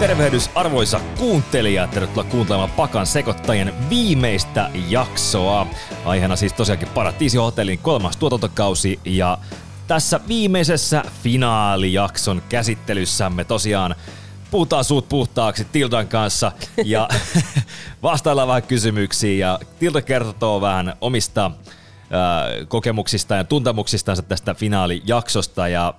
Tervehdys arvoisa kuuntelija, tervetuloa kuuntelemaan Pakan sekoittajien viimeistä jaksoa. Aiheena siis tosiaankin Paratiisi Hotellin kolmas tuotantokausi ja tässä viimeisessä finaalijakson käsittelyssämme tosiaan puhutaan suut puhtaaksi Tildan kanssa ja vastaillaan vähän kysymyksiin ja Tilda kertoo vähän omista äh, kokemuksistaan ja tuntemuksistansa tästä finaalijaksosta ja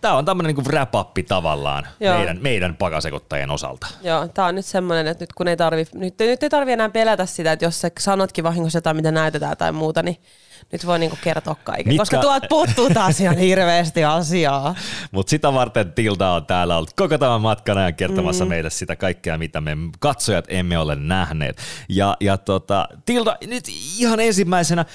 Tämä on tämmöinen niin wrap tavallaan meidän, meidän pakasekottajien osalta. Joo, tämä on nyt semmoinen, että nyt kun ei tarvi, nyt, nyt ei tarvi enää pelätä sitä, että jos sä sanotkin vahingossa jotain, mitä näytetään tai muuta, niin nyt voi niinku kertoa kaiken, Mitkä... koska tuolta puuttuu taas ihan hirveästi asiaa. Mutta sitä varten Tilda on täällä ollut koko tämän matkan ajan kertomassa mm. meille sitä kaikkea, mitä me katsojat emme ole nähneet. Ja, ja tota, Tilda, nyt ihan ensimmäisenä, äh,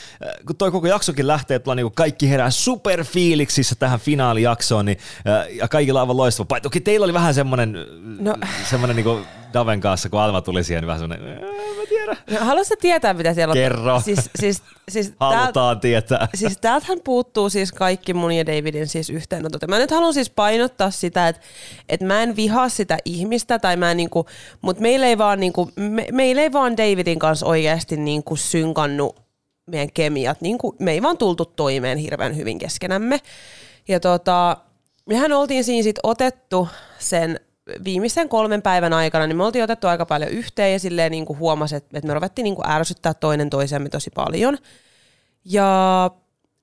kun toi koko jaksokin lähtee, että niinku kaikki herää superfiiliksissä tähän finaalijaksoon, niin, äh, ja kaikilla on aivan loistava. Toki teillä oli vähän semmoinen, no. semmoinen niinku Daven kanssa, kun Alma tuli siihen, niin vähän semmoinen, mä tiedän. No, haluaisitko tietää, mitä siellä on? Kerro. Siis, siis, siis Halutaan täältä, tietää. Siis täältähän puuttuu siis kaikki mun ja Davidin siis yhteenotot. Mä nyt haluan siis painottaa sitä, että, että mä en vihaa sitä ihmistä, tai mä en niinku, mutta meillä ei vaan, niinku, me, meillä ei vaan Davidin kanssa oikeasti niinku synkannu meidän kemiat. Niinku, me ei vaan tultu toimeen hirveän hyvin keskenämme. Ja tota, mehän oltiin siinä sit otettu sen viimeisen kolmen päivän aikana, niin me oltiin otettu aika paljon yhteen ja silleen niin kuin huomasi, että, me ruvettiin niin kuin ärsyttää toinen toisemme tosi paljon. Ja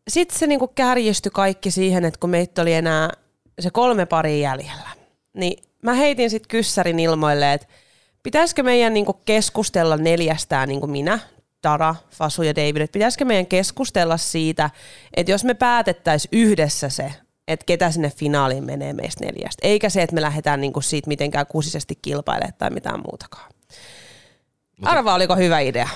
sitten se niin kuin kärjistyi kaikki siihen, että kun meitä oli enää se kolme pari jäljellä, niin mä heitin sitten kyssärin ilmoille, että pitäisikö meidän niin kuin keskustella neljästään, niin kuin minä, Tara, Fasu ja David, että pitäisikö meidän keskustella siitä, että jos me päätettäisiin yhdessä se, että ketä sinne finaaliin menee meistä neljästä. Eikä se, että me lähdetään niinku siitä mitenkään kusisesti kilpailemaan tai mitään muutakaan. Mutta Arva, oliko hyvä idea?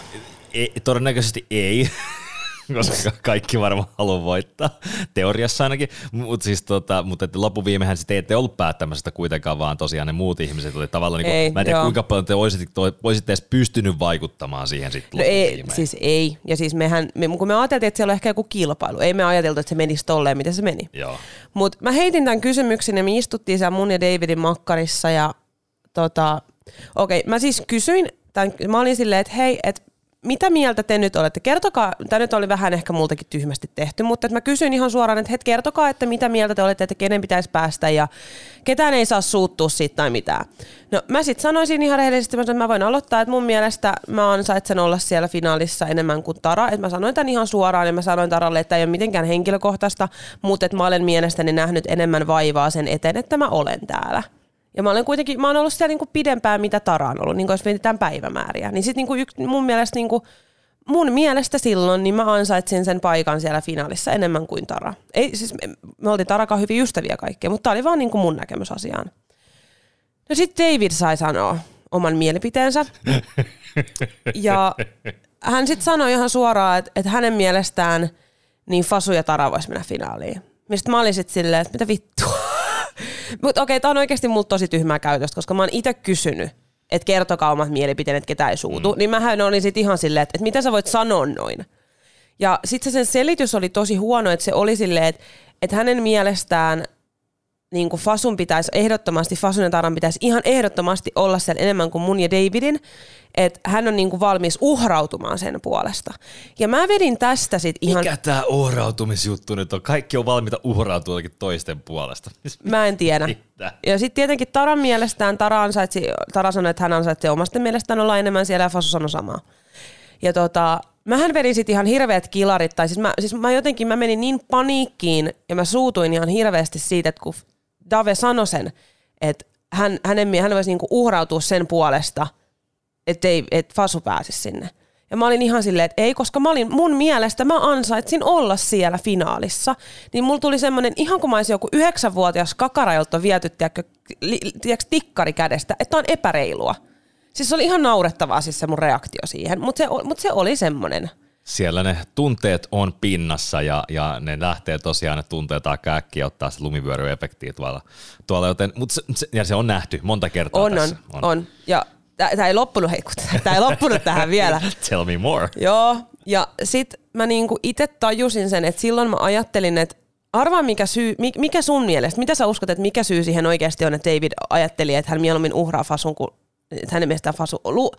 Ei, todennäköisesti ei. koska kaikki varmaan haluaa voittaa, teoriassa ainakin. Mutta siis tota, että loppuviimehän te ette ollut päättämässä sitä kuitenkaan, vaan tosiaan ne muut ihmiset oli tavallaan, niin kuin, mä en tiedä joo. kuinka paljon te olisitte, olisitte edes pystynyt vaikuttamaan siihen sitten no ei, siis ei. Ja siis mehän, me, kun me ajateltiin, että siellä on ehkä joku kilpailu, ei me ajateltu, että se menisi tolleen, miten se meni. Mutta mä heitin tämän kysymyksen ja me istuttiin siellä mun ja Davidin makkarissa ja tota, okei, okay, mä siis kysyin, tämän, mä olin silleen, että hei, että mitä mieltä te nyt olette? Kertokaa, tämä nyt oli vähän ehkä multakin tyhmästi tehty, mutta että mä kysyin ihan suoraan, että het, kertokaa, että mitä mieltä te olette, että kenen pitäisi päästä ja ketään ei saa suuttua siitä tai mitään. No mä sitten sanoisin ihan rehellisesti, että mä voin aloittaa, että mun mielestä mä ansaitsen olla siellä finaalissa enemmän kuin Tara. Että mä sanoin tämän ihan suoraan ja mä sanoin Taralle, että ei ole mitenkään henkilökohtaista, mutta että mä olen mielestäni nähnyt enemmän vaivaa sen eteen, että mä olen täällä. Ja mä olen kuitenkin, mä olen ollut siellä niinku pidempään, mitä Tara on ollut, niin jos mietitään päivämääriä. Niin sitten niinku mun mielestä niinku, mun mielestä silloin niin mä ansaitsin sen paikan siellä finaalissa enemmän kuin Tara. Ei, siis me, me oltiin Tarakaan hyvin ystäviä kaikkea, mutta tämä oli vaan niinku mun näkemys asiaan. No sitten David sai sanoa oman mielipiteensä. ja hän sitten sanoi ihan suoraan, että, että hänen mielestään niin Fasu ja Tara vois mennä finaaliin. Mistä mä olin sitten silleen, että mitä vittua. Mutta okei, okay, tämä on oikeasti mulla tosi tyhmää käytöstä, koska mä oon itse kysynyt, että kertokaa omat mielipiteet, että ketä ei suutu. Mm. Niin mähän olin sitten ihan silleen, että, että mitä sä voit sanoa noin. Ja sitten se sen selitys oli tosi huono, että se oli silleen, että, että hänen mielestään niin kuin Fasun pitäisi ehdottomasti, Fasun ja Taran pitäisi ihan ehdottomasti olla siellä enemmän kuin mun ja Davidin, että hän on niin kuin valmis uhrautumaan sen puolesta. Ja mä vedin tästä sitten ihan... Mikä tämä uhrautumisjuttu nyt on? Kaikki on valmiita uhrautua toisten puolesta. Mä en tiedä. Mitä? Ja sitten tietenkin Taran mielestään, Tara, ansaitsi, Tara sanoi, että hän ansaitsee omasta mielestään olla enemmän siellä ja Fasu sanoi samaa. Ja tota, mähän vedin sitten ihan hirveät kilarit, tai siis mä, siis mä jotenkin mä menin niin paniikkiin ja mä suutuin ihan hirveästi siitä, että kun Dave sanoi sen, että hän, hänen, hän voisi niinku uhrautua sen puolesta, että et Fasu pääsisi sinne. Ja mä olin ihan silleen, että ei, koska mä olin, mun mielestä mä ansaitsin olla siellä finaalissa. Niin mulla tuli semmoinen, ihan kuin mä olisin joku yhdeksänvuotias kakara, jolta on viety, tiedätkö, tiedätkö, tikkari kädestä, että on epäreilua. Siis se oli ihan naurettavaa siis se mun reaktio siihen, mutta se, mut se oli semmoinen siellä ne tunteet on pinnassa ja, ja ne lähtee tosiaan ne tunteet aika äkkiä ottaa se lumivyöryefektiä tuolla, tuolla joten, mutta se, ja se on nähty monta kertaa on, tässä. On, on. Ja Tämä ei loppunut, hei, tämä ei loppunut tähän vielä. Tell me more. Joo, ja sit mä niinku itse tajusin sen, että silloin mä ajattelin, että arvaa mikä syy, mikä sun mielestä, mitä sä uskot, että mikä syy siihen oikeasti on, että David ajatteli, että hän mieluummin uhraa Fasun kuin että hänen mielestään Fasu... Lu,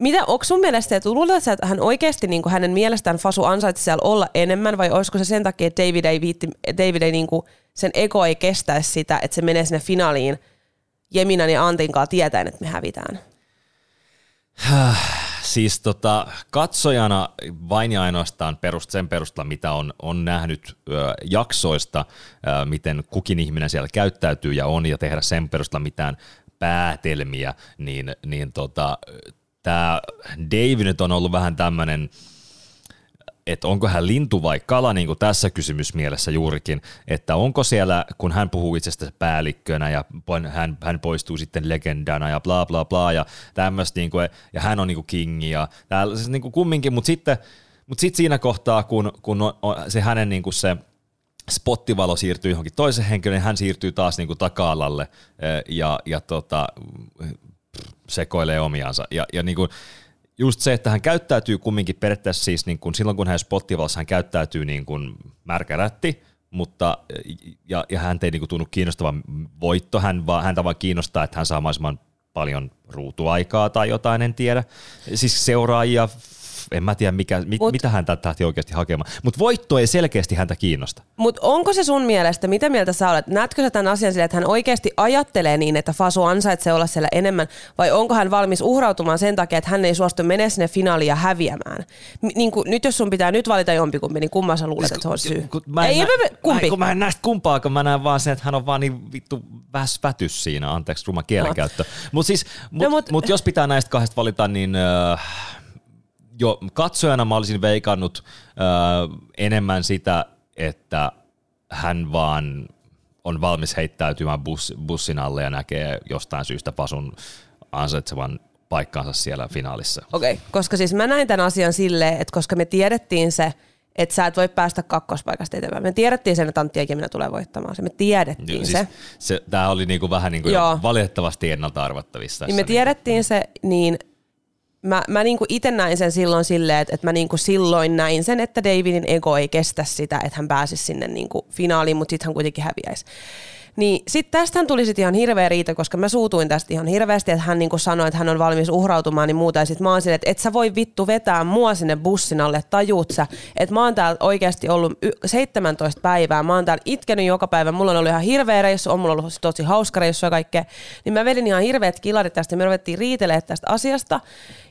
mitä, onko sun mielestä, että luuletko että hän oikeasti niin hänen mielestään Fasu ansaitsi siellä olla enemmän, vai olisiko se sen takia, että David ei, viitti, David ei niin kuin, sen ego ei kestäisi sitä, että se menee sinne finaaliin Jeminan ja Antin kanssa tietäen, että me hävitään? siis tota, katsojana vain ja ainoastaan perust, sen perusteella, mitä on, on nähnyt ö, jaksoista, ö, miten kukin ihminen siellä käyttäytyy ja on, ja tehdä sen perusteella mitään päätelmiä, niin, niin tota, tämä Dave nyt on ollut vähän tämmöinen, että onko hän lintu vai kala, niin kuin tässä kysymysmielessä juurikin, että onko siellä, kun hän puhuu itsestä päällikkönä ja hän, hän poistuu sitten legendana ja bla bla bla ja tämmöistä, niin kuin, ja hän on niin kuin kingi ja täällä, siis niin kuin kumminkin, mutta sitten, mutta sitten siinä kohtaa, kun, kun on, on se hänen niin kuin se spottivalo siirtyy johonkin toisen henkilöön, niin hän siirtyy taas niin kuin taka-alalle ja, ja tota, sekoilee omiansa. Ja, ja niin kuin, just se, että hän käyttäytyy kumminkin periaatteessa siis niin kuin silloin, kun hän spottivalossa, hän käyttäytyy niin kuin märkärätti, mutta ja, ja hän ei niin kuin tunnu kiinnostava voitto, hän vaan, häntä vaan kiinnostaa, että hän saa mahdollisimman paljon ruutuaikaa tai jotain, en tiedä. Siis seuraajia, en mä tiedä mikä, mit, Mut, mitä hän tähti oikeasti hakemaan. Mutta voitto ei selkeästi häntä kiinnosta. Mutta onko se sun mielestä, mitä mieltä sä olet? Näetkö sä tämän asian sille, että hän oikeasti ajattelee niin, että Fasu ansaitsee olla siellä enemmän, vai onko hän valmis uhrautumaan sen takia, että hän ei suostu mennä sinne finaaliin ja häviämään? Niin kuin, nyt jos sun pitää nyt valita jompikumpi, niin kumman sä luulet, että se on syy? Kun, mä ei, nä- kumpi? Mä, kun mä en näistä kumpaakaan, mä näen vaan sen, että hän on vaan niin vittu väsvätys siinä, anteeksi ruma kielenkäyttö. No. Mutta siis, mut, no, mut, mut jos pitää näistä kahdesta valita, niin... Uh, jo katsojana mä olisin veikannut äh, enemmän sitä, että hän vaan on valmis heittäytymään bus, bussin alle ja näkee jostain syystä Pasun ansaitsevan paikkaansa siellä finaalissa. Okei, okay, koska siis mä näin tämän asian silleen, että koska me tiedettiin se, että sä et voi päästä kakkospaikasta eteenpäin. Me tiedettiin sen, että Antti Jäkiminen tulee voittamaan se. Me tiedettiin Joo, siis se. se. Tämä oli niinku vähän niinku valitettavasti ennalta arvattavissa. Niin me tiedettiin niinku. se, niin mä, mä niinku itse näin sen silloin silleen, että, että mä niinku silloin näin sen, että Davidin ego ei kestä sitä, että hän pääsisi sinne niinku finaaliin, mutta sitten hän kuitenkin häviäisi. Niin sitten tästä tuli sitten ihan hirveä riita, koska mä suutuin tästä ihan hirveästi, että hän niinku sanoi, että hän on valmis uhrautumaan, niin muuta. Ja sitten mä oon silleen, että et sä voi vittu vetää mua sinne bussin alle, tajuut sä, että mä oon täällä oikeasti ollut 17 päivää, mä oon täällä itkenyt joka päivä, mulla on ollut ihan hirveä reissu, on mulla ollut tosi hauska reissu ja kaikkea. Niin mä vedin ihan hirveät kilarit tästä me ruvettiin riitelemään tästä asiasta.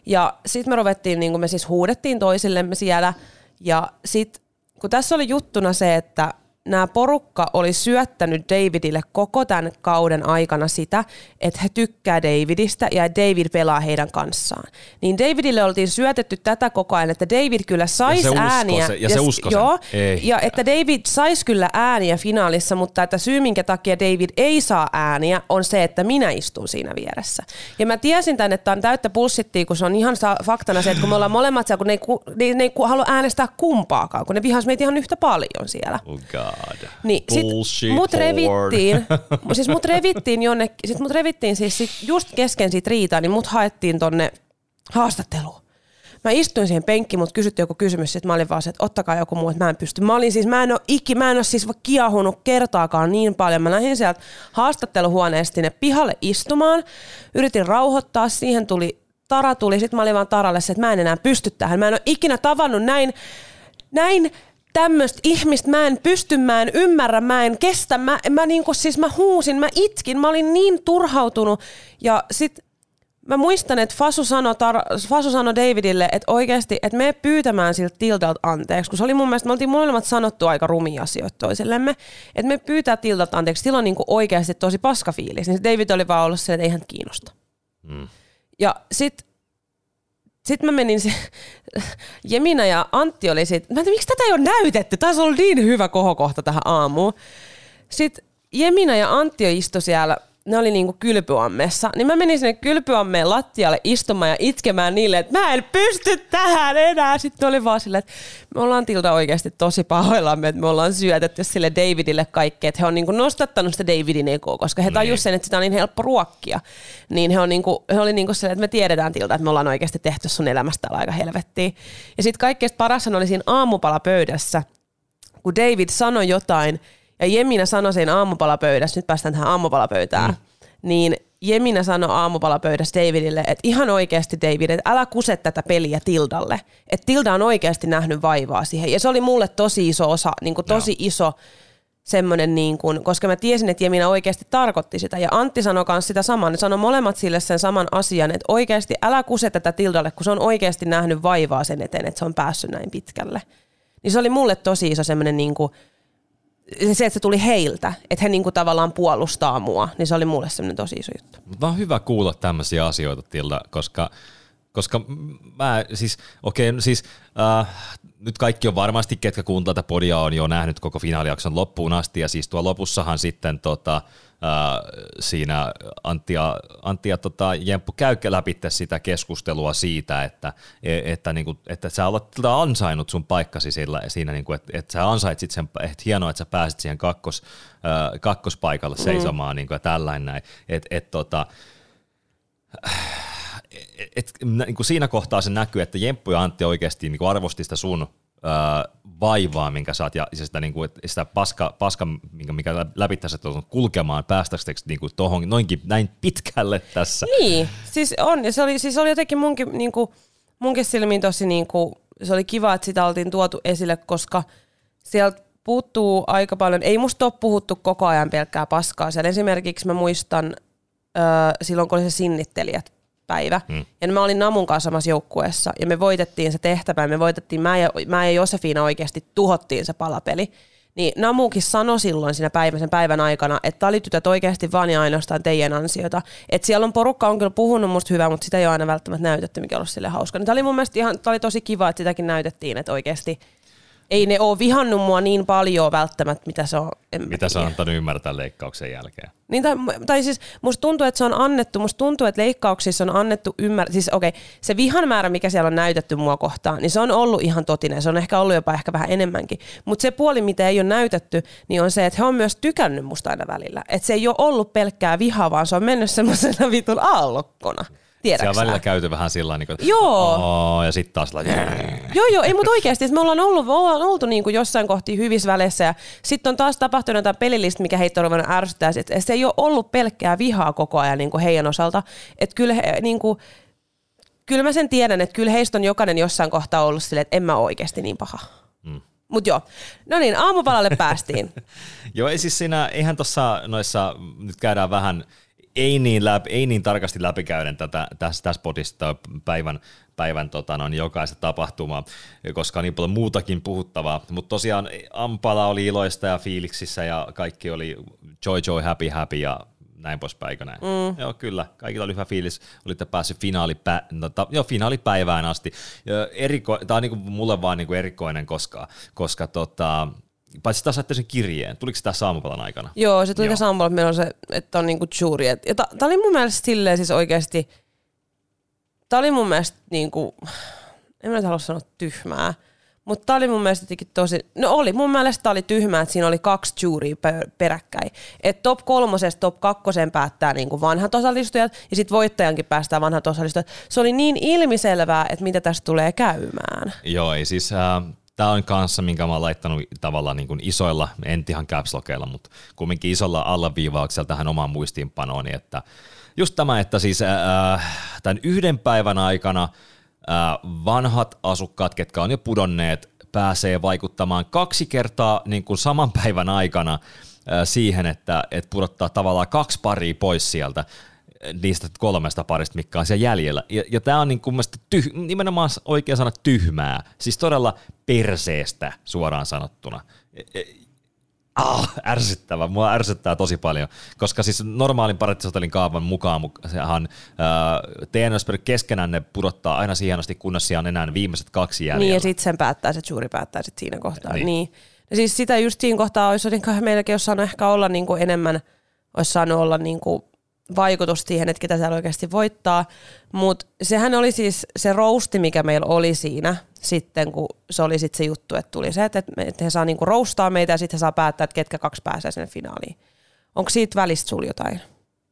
Ja sitten me ruvettiin, niin me siis huudettiin toisillemme siellä. Ja sitten kun tässä oli juttuna se, että nämä porukka oli syöttänyt Davidille koko tämän kauden aikana sitä, että he tykkää Davidista ja David pelaa heidän kanssaan. Niin Davidille oltiin syötetty tätä koko ajan, että David kyllä saisi ääniä. Se, ja se usko joo, Ei. Ja että David saisi kyllä ääniä finaalissa, mutta että syy minkä takia David ei saa ääniä on se, että minä istun siinä vieressä. Ja mä tiesin tänne, että on täyttä pulssittia, kun se on ihan faktana se, että kun me ollaan molemmat siellä, kun ne ei, ne, ne ei halua äänestää kumpaakaan, kun ne vihas meitä ihan yhtä paljon siellä. Oh God. Niin, sit mut revittiin, siis mut revittiin jonnekin, sit mut revittiin siis sit just kesken siitä riitaa, niin mut haettiin tonne haastatteluun. Mä istuin siihen penkkiin, mut kysyttiin joku kysymys, että mä olin vaan se, että ottakaa joku muu, että mä en pysty. Mä olin siis, mä en ole ikki, mä en ole siis kiahunut kertaakaan niin paljon. Mä lähdin sieltä haastatteluhuoneesta sinne pihalle istumaan, yritin rauhoittaa, siihen tuli Tara tuli, sitten mä olin vaan Taralle se, että mä en enää pysty tähän. Mä en ole ikinä tavannut näin, näin tämmöistä ihmistä mä en pysty, mä en ymmärrä, mä en kestä. Mä, mä niinku, siis mä huusin, mä itkin, mä olin niin turhautunut. Ja sit mä muistan, että Fasu sanoi, tar- Fasu sanoi Davidille, että oikeasti, että me pyytämään siltä Tiltalta anteeksi, kun se oli mun mielestä, me oltiin molemmat sanottu aika rumia asioita toisellemme, että me pyytää Tiltalta anteeksi, silloin niin kuin oikeasti tosi paska fiilis, niin David oli vaan ollut se, että ei hän kiinnosta. Mm. Ja sitten sitten mä menin se, Jemina ja Antti oli sit, mä en tiedä, miksi tätä ei ole näytetty, taisi olla niin hyvä kohokohta tähän aamuun. Sitten Jemina ja Antti istui siellä ne oli niinku kylpyammessa, niin mä menin sinne kylpyammeen lattialle istumaan ja itkemään niille, että mä en pysty tähän enää. Sitten oli vaan silleen, että me ollaan Tilda oikeasti tosi pahoillamme, että me ollaan syötetty sille Davidille kaikkea, että he on niinku nostattanut sitä Davidin ekoa, koska he tajusivat sen, että sitä on niin helppo ruokkia. Niin he, on niinku, he oli niinku silleen, että me tiedetään Tilda, että me ollaan oikeasti tehty sun elämästä aika helvettiin. Ja sitten kaikkein parassa oli siinä aamupalapöydässä, kun David sanoi jotain, ja Jemina sanoi sen aamupalapöydässä, nyt päästään tähän aamupalapöytään, mm. niin Jemina sanoi aamupalapöydässä Davidille, että ihan oikeasti David, että älä kuse tätä peliä Tildalle. Että Tilda on oikeasti nähnyt vaivaa siihen. Ja se oli mulle tosi iso osa, niin kuin tosi no. iso semmoinen, niin kuin, koska mä tiesin, että Jemina oikeasti tarkoitti sitä. Ja Antti sanoi myös sitä samaa, ne sanoi molemmat sille sen saman asian, että oikeasti älä kuse tätä Tildalle, kun se on oikeasti nähnyt vaivaa sen eteen, että se on päässyt näin pitkälle. Niin se oli mulle tosi iso semmoinen niin kuin, se, että se tuli heiltä, että he niinku tavallaan puolustaa mua, niin se oli mulle semmoinen tosi iso juttu. Mutta on hyvä kuulla tämmöisiä asioita, Tilda, koska koska mä siis, okei, okay, siis äh, nyt kaikki on varmasti, ketkä kuuntaa tätä podia on jo nähnyt koko finaalijakson loppuun asti, ja siis tuo lopussahan sitten tota, siinä Antti ja, Antti ja tota, Jemppu käy läpi sitä keskustelua siitä, että, e, että, niin kuin, että sä olet ansainnut sun paikkasi sillä, siinä, niin kuin, että, että sä ansaitsit sen, että hienoa, että sä pääsit siihen kakkos, äh, kakkospaikalle seisomaan mm. niin kuin, ja tällainen näin. Et, et, tota, et, et, niin kuin siinä kohtaa se näkyy, että Jemppu ja Antti oikeasti niin kuin arvosti sitä sun vaivaa, minkä saat, ja sitä, niin kuin, sitä paska, paska minkä, mikä läpi tässä kulkemaan, päästäksesi niin kuin tohon, noinkin näin pitkälle tässä. Niin, siis on, ja se oli, siis oli jotenkin munkin, niin kuin, munkin silmiin tosi, niin kuin, se oli kiva, että sitä oltiin tuotu esille, koska sieltä puuttuu aika paljon, ei musta ole puhuttu koko ajan pelkkää paskaa. Siellä esimerkiksi mä muistan, öö, silloin kun oli se sinnittelijät päivä. Mm. Ja mä olin Namun kanssa samassa joukkueessa ja me voitettiin se tehtävä. Me voitettiin, mä ja, mä ja Josefina oikeasti tuhottiin se palapeli. Niin Namukin sanoi silloin siinä päivän, sen päivän aikana, että talitytöt oikeasti vaan ja ainoastaan teidän ansiota. Että siellä on porukka on kyllä puhunut musta hyvää, mutta sitä ei ole aina välttämättä näytetty, mikä olisi sille hauska. Niin tämä oli mun mielestä ihan, oli tosi kiva, että sitäkin näytettiin, että oikeasti – ei ne ole vihannut mua niin paljon välttämättä, mitä se on. mitä se on antanut ymmärtää leikkauksen jälkeen. Niin, tai, tai siis musta tuntuu, että se on annettu, musta tuntuu, että leikkauksissa on annettu ymmärtää, siis okei, okay, se vihan määrä, mikä siellä on näytetty mua kohtaan, niin se on ollut ihan totinen, se on ehkä ollut jopa ehkä vähän enemmänkin. Mutta se puoli, mitä ei ole näytetty, niin on se, että he on myös tykännyt musta aina välillä. Että se ei ole ollut pelkkää vihaa, vaan se on mennyt semmoisena vitun aallokkona. Tiedätkö Siellä on välillä käyty vähän sillä niin kuin, joo. ja sitten taas like, Joo, joo, ei mutta oikeasti, me ollaan, ollut, ollaan oltu niin kuin jossain kohti hyvissä väleissä ja sitten on taas tapahtunut jotain pelillistä, mikä heitä on ruvennut ärsyttää. että se ei ole ollut pelkkää vihaa koko ajan niin kuin heidän osalta. Että kyllä he, niin kuin, kyllä mä sen tiedän, että kyllä heistä on jokainen jossain kohtaa ollut silleen, että en mä oikeasti niin paha. Mm. Mutta joo, no niin, aamupalalle päästiin. joo, ei siis siinä, eihän tuossa noissa, nyt käydään vähän ei niin, läpi, ei niin tarkasti läpikäyden tätä, tässä, tässä podista päivän, päivän tota, noin, jokaista tapahtumaa, koska on niin paljon muutakin puhuttavaa. Mutta tosiaan Ampala oli iloista ja fiiliksissä ja kaikki oli joy joy happy happy ja näin poispäin, näin. Mm. Joo, kyllä. Kaikilla oli hyvä fiilis. Olitte päässyt finaalipä, no, ta, joo, finaalipäivään asti. Eriko, tämä on niinku mulle vaan niinku erikoinen, koska, koska tota, Paitsi taas saitte sen kirjeen. Tuliko se tässä aamupalan aikana? Joo, se tuli tässä aamupalan, että meillä on se, että on niinku juuri. Ja tämä oli mun mielestä silleen siis oikeasti, tämä oli mun mielestä niinku, en mä nyt halua sanoa tyhmää, mutta tämä oli mun mielestä jotenkin tosi, no oli, mun mielestä tämä oli tyhmää, että siinä oli kaksi juuria peräkkäin. Että top kolmosesta top kakkoseen päättää niinku vanhat osallistujat ja sitten voittajankin päästää vanhat osallistujat. Se oli niin ilmiselvää, että mitä tästä tulee käymään. Joo, ei siis... Äh Tämä on kanssa, minkä mä oon laittanut tavallaan niin kuin isoilla, en ihan caps mutta kumminkin isolla allaviivauksella tähän omaan muistiinpanooni, että just tämä, että siis äh, tämän yhden päivän aikana äh, vanhat asukkaat, ketkä on jo pudonneet, pääsee vaikuttamaan kaksi kertaa niin kuin saman päivän aikana siihen, että, että pudottaa tavallaan kaksi paria pois sieltä niistä kolmesta parista, mikä on siellä jäljellä. Ja, ja tämä on niin kuin tyh, nimenomaan oikein sana tyhmää, siis todella perseestä suoraan sanottuna. E, e, ah, ärsyttävä. Mua ärsyttää tosi paljon, koska siis normaalin parettisotelin kaavan mukaan sehän äh, TNS keskenään ne pudottaa aina siihen asti, kunnes siellä on enää viimeiset kaksi jäljellä. Niin ja sitten sen päättää, se juuri päättää sit siinä kohtaa. Niin. niin. Ja siis sitä just siinä kohtaa olisi meilläkin olisi saanut ehkä olla niin kuin enemmän, olisi saanut olla niin kuin vaikutus siihen, että ketä siellä oikeasti voittaa. Mutta sehän oli siis se rousti, mikä meillä oli siinä sitten, kun se oli sitten se juttu, että tuli se, että, että he saa niinku roustaa meitä ja sitten he saa päättää, että ketkä kaksi pääsee sinne finaaliin. Onko siitä välistä sul jotain?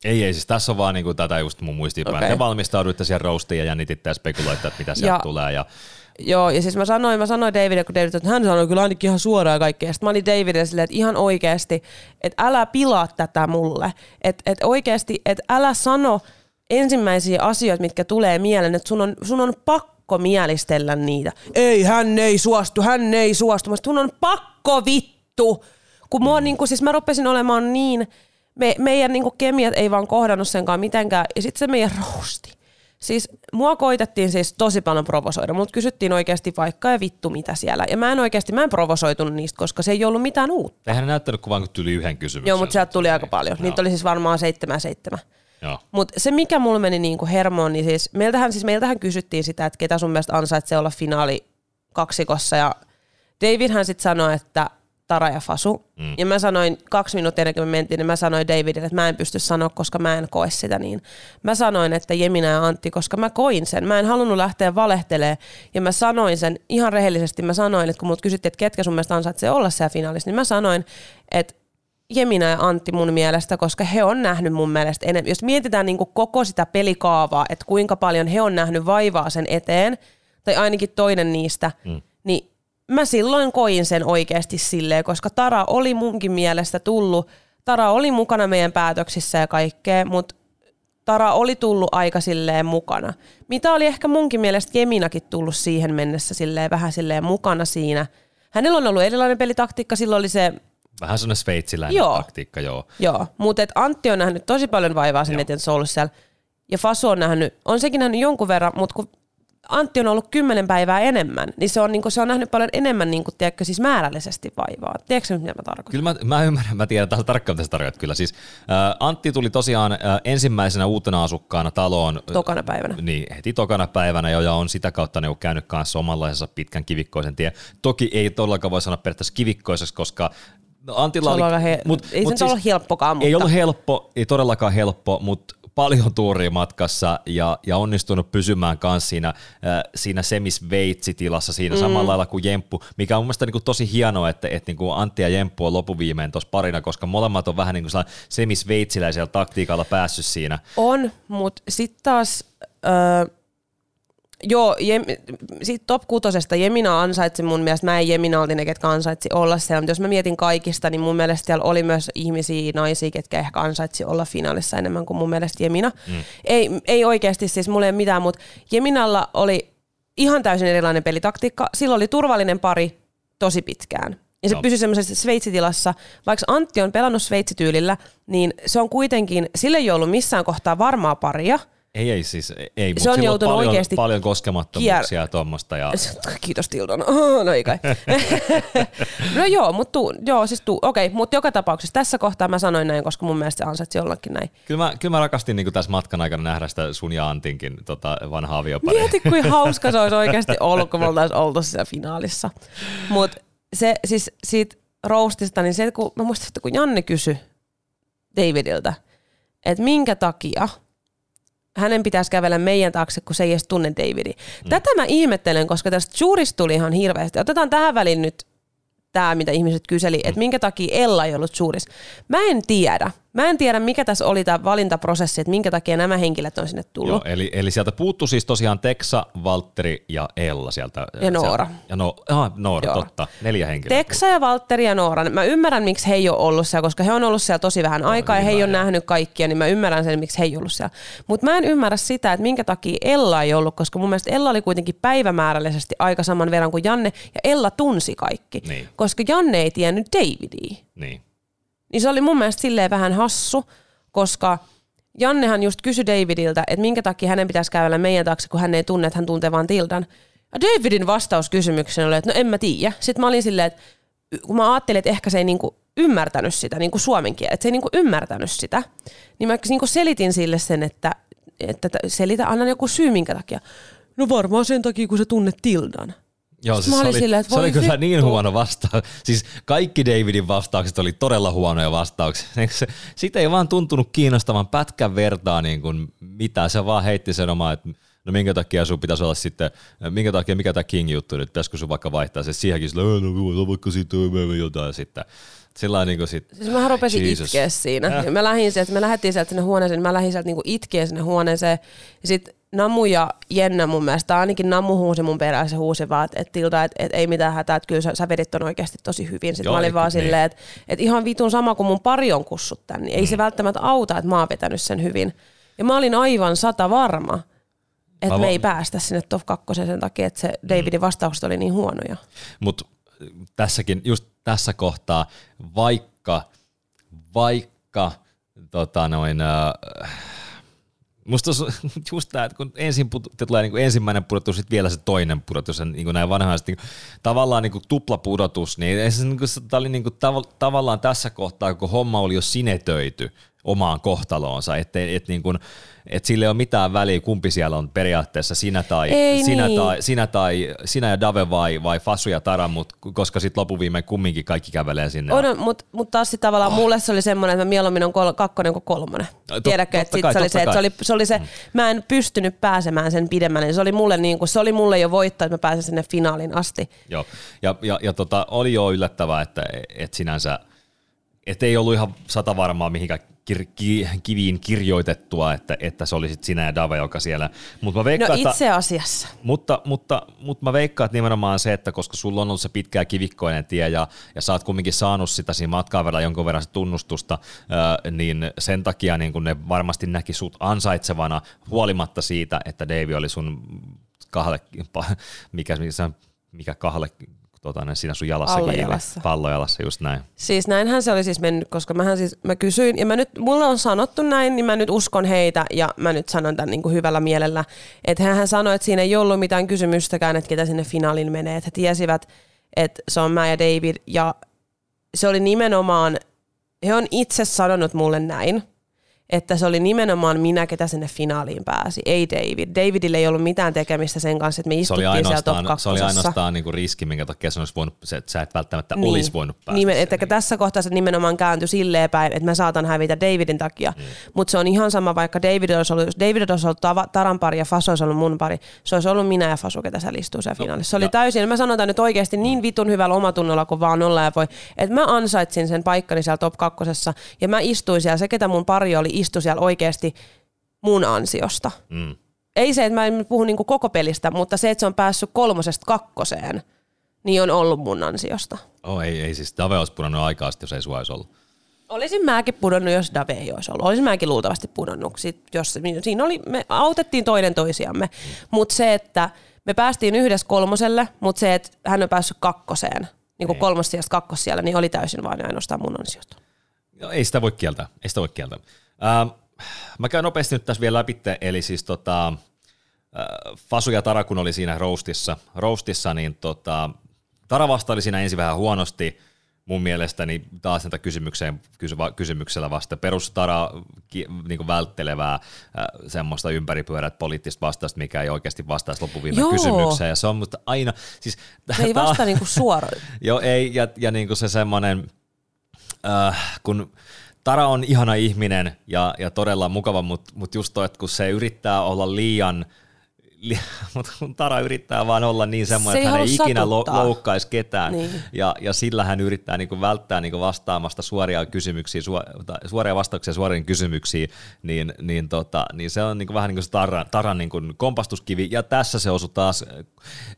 Ei, ei, siis tässä on vaan niinku tätä just mun muistiinpanoja. Okay. Te valmistauduitte siihen roastiin ja jännititte ja spekuloitte, että mitä sieltä ja, tulee. Ja... Joo, ja siis mä sanoin, mä sanoin Davidille, kun David, että hän sanoi kyllä ainakin ihan suoraan kaikkea. Sitten mä olin Davidille silleen, että ihan oikeasti, että älä pilaa tätä mulle. Että et oikeasti, että älä sano ensimmäisiä asioita, mitkä tulee mieleen, että sun on, sun on pakko mielistellä niitä. Ei, hän ei suostu, hän ei suostu. Mä sun on pakko vittu. Kun mua, niin kun, siis mä rupesin olemaan niin me, meidän niin kemiat ei vaan kohdannut senkaan mitenkään. Ja sitten se meidän roasti. Siis mua koitettiin siis tosi paljon provosoida. Mut kysyttiin oikeasti vaikka ja vittu mitä siellä. Ja mä en oikeasti, mä en provosoitunut niistä, koska se ei ollut mitään uutta. Eihän näyttänyt kuin vaan tuli yhden kysymyksen. Joo, mutta sieltä tuli aika paljon. Niitä oli siis varmaan seitsemän seitsemän. Mutta se, mikä mulla meni niinku hermoon, niin siis meiltähän, siis meiltähän kysyttiin sitä, että ketä sun mielestä ansaitsee olla finaali kaksikossa. Ja Davidhan sitten sanoi, että Tara ja Fasu. Mm. Ja mä sanoin kaksi minuuttia ennen kuin me mentiin, niin mä sanoin Davidille, että mä en pysty sanoa, koska mä en koe sitä niin. Mä sanoin, että Jemina ja Antti, koska mä koin sen. Mä en halunnut lähteä valehtelee ja mä sanoin sen ihan rehellisesti. Mä sanoin, että kun mut kysyttiin, että ketkä sun mielestä ansaitsee olla siellä finaalissa, niin mä sanoin, että Jemina ja Antti mun mielestä, koska he on nähnyt mun mielestä enemmän. Jos mietitään niin koko sitä pelikaavaa, että kuinka paljon he on nähnyt vaivaa sen eteen, tai ainakin toinen niistä, mm. Mä silloin koin sen oikeasti silleen, koska Tara oli munkin mielestä tullut, Tara oli mukana meidän päätöksissä ja kaikkea, mutta Tara oli tullut aika silleen mukana. Mitä oli ehkä munkin mielestä Jeminakin tullut siihen mennessä silleen vähän silleen mukana siinä. Hänellä on ollut erilainen pelitaktiikka, silloin oli se... Vähän sellainen sveitsiläinen joo. taktiikka, joo. Joo, mutta Antti on nähnyt tosi paljon vaivaa sen eteen, että se on ollut siellä. Ja Fasu on nähnyt, on sekin nähnyt jonkun verran, mutta kun Antti on ollut kymmenen päivää enemmän, niin se on, niin kuin, se on nähnyt paljon enemmän niin kuin, tiedätkö, siis määrällisesti vaivaa. Tiedätkö mitä mä tarkoitan? Kyllä mä, mä ymmärrän, mä tiedän taas tarkkaan, mitä sä tarkoitat kyllä. Siis, äh, Antti tuli tosiaan äh, ensimmäisenä uutena asukkaana taloon. Tokana päivänä. Niin, heti tokana päivänä jo, ja on sitä kautta niin käynyt kanssa omanlaisensa pitkän kivikkoisen tie. Toki ei todellakaan voi sanoa periaatteessa kivikkoiseksi, koska Antilla se oli, he, mut, ei mut se siis, ollut helppokaan, mutta... Ei ollut helppo, ei todellakaan helppo, mutta paljon tuuria matkassa ja, ja onnistunut pysymään kanssa siinä, äh, siinä semisveitsitilassa siinä mm. samalla lailla kuin Jemppu, mikä on mun mielestä niin kuin tosi hienoa, että, että niin kuin Antti ja Jemppu on lopuviimein tuossa parina, koska molemmat on vähän niin kuin semisveitsiläisellä taktiikalla päässyt siinä. On, mutta sitten taas... Äh, Joo, jem, siitä top kutosesta Jemina ansaitsi mun mielestä, mä en Jemina olti ne, ketkä ansaitsi olla siellä, mutta jos mä mietin kaikista, niin mun mielestä siellä oli myös ihmisiä, naisia, ketkä ehkä ansaitsi olla finaalissa enemmän kuin mun mielestä Jemina. Mm. Ei, ei oikeasti siis mulle ei mitään, mutta Jeminalla oli ihan täysin erilainen pelitaktiikka. Sillä oli turvallinen pari tosi pitkään. Ja se no. pysyi semmoisessa sveitsitilassa. Vaikka Antti on pelannut sveitsityylillä, niin se on kuitenkin, sille ei ollut missään kohtaa varmaa paria – ei, ei siis, ei, se on joutunut paljon, oikeasti paljon koskemattomuuksia ja tuommoista. Ja... Kiitos Tildon. Oh, no ei kai. no joo, mutta joo, siis tu, okei, okay, mutta joka tapauksessa tässä kohtaa mä sanoin näin, koska mun mielestä se ansaitsi jollakin näin. Kyllä mä, kyllä mä rakastin niin tässä matkan aikana nähdä sitä sun ja Antinkin tota, vanhaa avioparia. Mieti, kuin hauska se olisi oikeasti ollut, kun me oltaisiin oltu siellä finaalissa. Mutta se siis siitä roastista, niin se, kun mä muistan, että kun Janne kysyi Davidiltä, että minkä takia – hänen pitäisi kävellä meidän taakse, kun se ei edes tunne Davidi. Mm. Tätä mä ihmettelen, koska tästä juurista tuli ihan hirveästi. Otetaan tähän väliin nyt tämä, mitä ihmiset kyseli, että minkä takia Ella ei ollut suuris. Mä en tiedä. Mä en tiedä, mikä tässä oli tämä valintaprosessi, että minkä takia nämä henkilöt on sinne tullut. Joo, eli, eli sieltä puuttu siis tosiaan Teksa, Valtteri ja Ella sieltä. Ja Noora. Sieltä. Ja no, aha, Noora, Joo. totta. Neljä henkilöä. Teksa ja Valtteri ja Noora. Mä ymmärrän, miksi he ei ole ollut siellä, koska he on ollut siellä tosi vähän no, aikaa ja he ei ole nähnyt kaikkia, niin mä ymmärrän sen, miksi he ei ollut siellä. Mutta mä en ymmärrä sitä, että minkä takia Ella ei ollut, koska mun mielestä Ella oli kuitenkin päivämäärällisesti aika saman verran kuin Janne, ja Ella tunsi kaikki. Niin. Koska Janne ei tiennyt Davidia. Niin. Niin se oli mun mielestä silleen vähän hassu, koska Jannehan just kysyi Davidiltä, että minkä takia hänen pitäisi kävellä meidän taakse, kun hän ei tunne, että hän tuntee vaan Tildan. Ja Davidin vastaus kysymykseen oli, että no en mä tiedä. Sitten mä olin silleen, että kun mä ajattelin, että ehkä se ei niinku ymmärtänyt sitä niinku suomen kieltä, että se ei niinku ymmärtänyt sitä, niin mä niinku selitin sille sen, että, että selitä, annan joku syy minkä takia. No varmaan sen takia, kun sä tunnet Tildan. Joo, siis se oli, silleen, se oli kyllä niin huono vastaus. Siis kaikki Davidin vastaukset oli todella huonoja vastauksia. Sitä ei vaan tuntunut kiinnostavan pätkän vertaa niin kuin mitä. Se vaan heitti sen omaa, että no minkä takia sun pitäisi olla sitten, minkä takia, mikä tämä King-juttu nyt, pitäisikö sun vaikka vaihtaa se siihenkin, sillä, no vaikka sitten jotain sitten. Sillä niin kuin sit, siis mä rupesin Jesus. itkeä siinä. Äh. Mä lähdin sieltä, me lähdettiin sieltä sinne huoneeseen, mä lähdin sieltä niin itkeä sinne huoneeseen. Ja sit Namu ja Jenna mun mielestä, ainakin Namu huusi mun perään, se huusi vaan, että, että Tilta, että, että ei mitään hätää, että kyllä sä, sä vedit ton oikeasti tosi hyvin. Sitten Joo, mä olin vaan niin. silleen, että, että ihan vitun sama kuin mun pari on kussut tän, niin ei mm. se välttämättä auta, että mä oon vetänyt sen hyvin. Ja mä olin aivan sata varma, että me ei päästä sinne top 2 sen takia, että se. Davidin vastaukset oli niin huonoja. Mutta tässäkin, just tässä kohtaa, vaikka, vaikka tota noin, äh, Musta just tämä, että kun ensin put- tulee niin kuin ensimmäinen pudotus, sitten vielä se toinen pudotus, ja niin kuin näin vanhaisesti niin tavallaan niin kuin tuplapudotus, niin, se, niin kuin, tämä oli niin kuin tav- tavallaan tässä kohtaa, kun homma oli jo sinetöity omaan kohtaloonsa, että et niin kuin, että sillä ei ole mitään väliä, kumpi siellä on periaatteessa, sinä tai, sinä niin. tai, sinä, tai sinä ja Dave vai, vai Fasu ja Tara, mut, koska sitten lopuviimein kumminkin kaikki kävelee sinne. On, mutta mut taas sit tavallaan oh. mulle se oli semmoinen, että mä mieluummin on kol- kakkonen kuin kolmonen. Tot, Tiedätkö, että sit se oli se, että se oli, se oli se, mm. mä en pystynyt pääsemään sen pidemmälle, se oli mulle, niin kuin, se oli mulle jo voittaa, että mä pääsen sinne finaalin asti. Joo, ja, ja, ja tota, oli jo yllättävää, että, että sinänsä, että ei ollut ihan sata varmaa mihinkään kir- ki- kiviin kirjoitettua, että, että se olisit sinä ja Dave, joka siellä. Mut mä veikkaan, no itse asiassa. Että, mutta, mutta, mutta mä veikkaan, että nimenomaan se, että koska sulla on ollut se pitkä kivikkoinen tie ja, ja sä oot kumminkin saanut sitä siinä matkaa verran jonkun verran tunnustusta, ää, niin sen takia niin kun ne varmasti näki sut ansaitsevana huolimatta siitä, että Dave oli sun kahle, mikä, mikä, mikä kahle tota, ne siinä sun jalassa Pallojalassa. Pallojalassa, just näin. Siis näinhän se oli siis mennyt, koska mähän siis, mä kysyin, ja mä nyt, mulle on sanottu näin, niin mä nyt uskon heitä, ja mä nyt sanon tämän niin kuin hyvällä mielellä, että hän sanoi, että siinä ei ollut mitään kysymystäkään, että ketä sinne finaalin menee, että he tiesivät, että se on mä ja David, ja se oli nimenomaan, he on itse sanonut mulle näin, että se oli nimenomaan minä, ketä sinne finaaliin pääsi, ei David. Davidille ei ollut mitään tekemistä sen kanssa, että me istuttiin siellä top Se oli ainoastaan niinku riski, minkä takia se olisi voinut, se, että sä et välttämättä niin. olisi voinut päästä. Nimen, että niin. tässä kohtaa se nimenomaan kääntyi silleen päin, että mä saatan hävitä Davidin takia. Mm. Mutta se on ihan sama, vaikka David olisi ollut, jos David olisi ollut Taran pari ja Faso olisi ollut mun pari, se olisi ollut minä ja Faso, ketä sä listuu siellä no, finaalissa. Se oli ja. täysin, mä sanon nyt oikeasti niin vitun hyvällä omatunnolla kuin vaan olla ja voi, että mä ansaitsin sen paikkani siellä top kakkosessa ja mä istuin siellä, se ketä mun pari oli, istui siellä oikeasti mun ansiosta. Mm. Ei se, että mä en puhu niinku koko pelistä, mutta se, että se on päässyt kolmosesta kakkoseen, niin on ollut mun ansiosta. Oh, ei, ei siis Dave olisi pudonnut aikaa jos ei sua olisi ollut. Olisin mäkin pudonnut, jos Dave ei olisi ollut. Olisin mäkin luultavasti pudonnut. Sit, jos, siinä oli, me autettiin toinen toisiamme. Mm. Mutta se, että me päästiin yhdessä kolmoselle, mutta se, että hän on päässyt kakkoseen, niin kuin kolmos kakkos siellä, niin oli täysin vain ainoastaan mun ansiosta. No, ei sitä voi kieltää. Ei sitä voi kieltää. Ähm, mä käyn nopeasti nyt tässä vielä läpi, eli siis tota, äh, Fasu ja Tara, kun oli siinä roastissa, roastissa niin tota, Tara vastaili siinä ensin vähän huonosti, mun mielestäni taas näitä kysymykseen, kysymyksellä vasta perustara niin välttelevää äh, semmoista ympäripyörät poliittista vastausta, mikä ei oikeasti vastaisi loppuviime kysymykseen. Ja se on mutta aina... Siis, se ei vasta niinku suoraan. Joo, ei, ja, ja niinku se semmoinen, äh, kun Tara on ihana ihminen ja, ja todella mukava, mutta mut just toi, että kun se yrittää olla liian, li, mutta Tara yrittää vaan olla niin semmoinen, se että hän ei ikinä lo, loukkaisi ketään. Niin. Ja, ja sillä hän yrittää niinku välttää niinku vastaamasta suoria kysymyksiä, suoria vastauksia suoriin kysymyksiin, niin, niin, tota, niin se on niinku vähän niin kuin se Taran, taran niinku kompastuskivi. Ja tässä se osui taas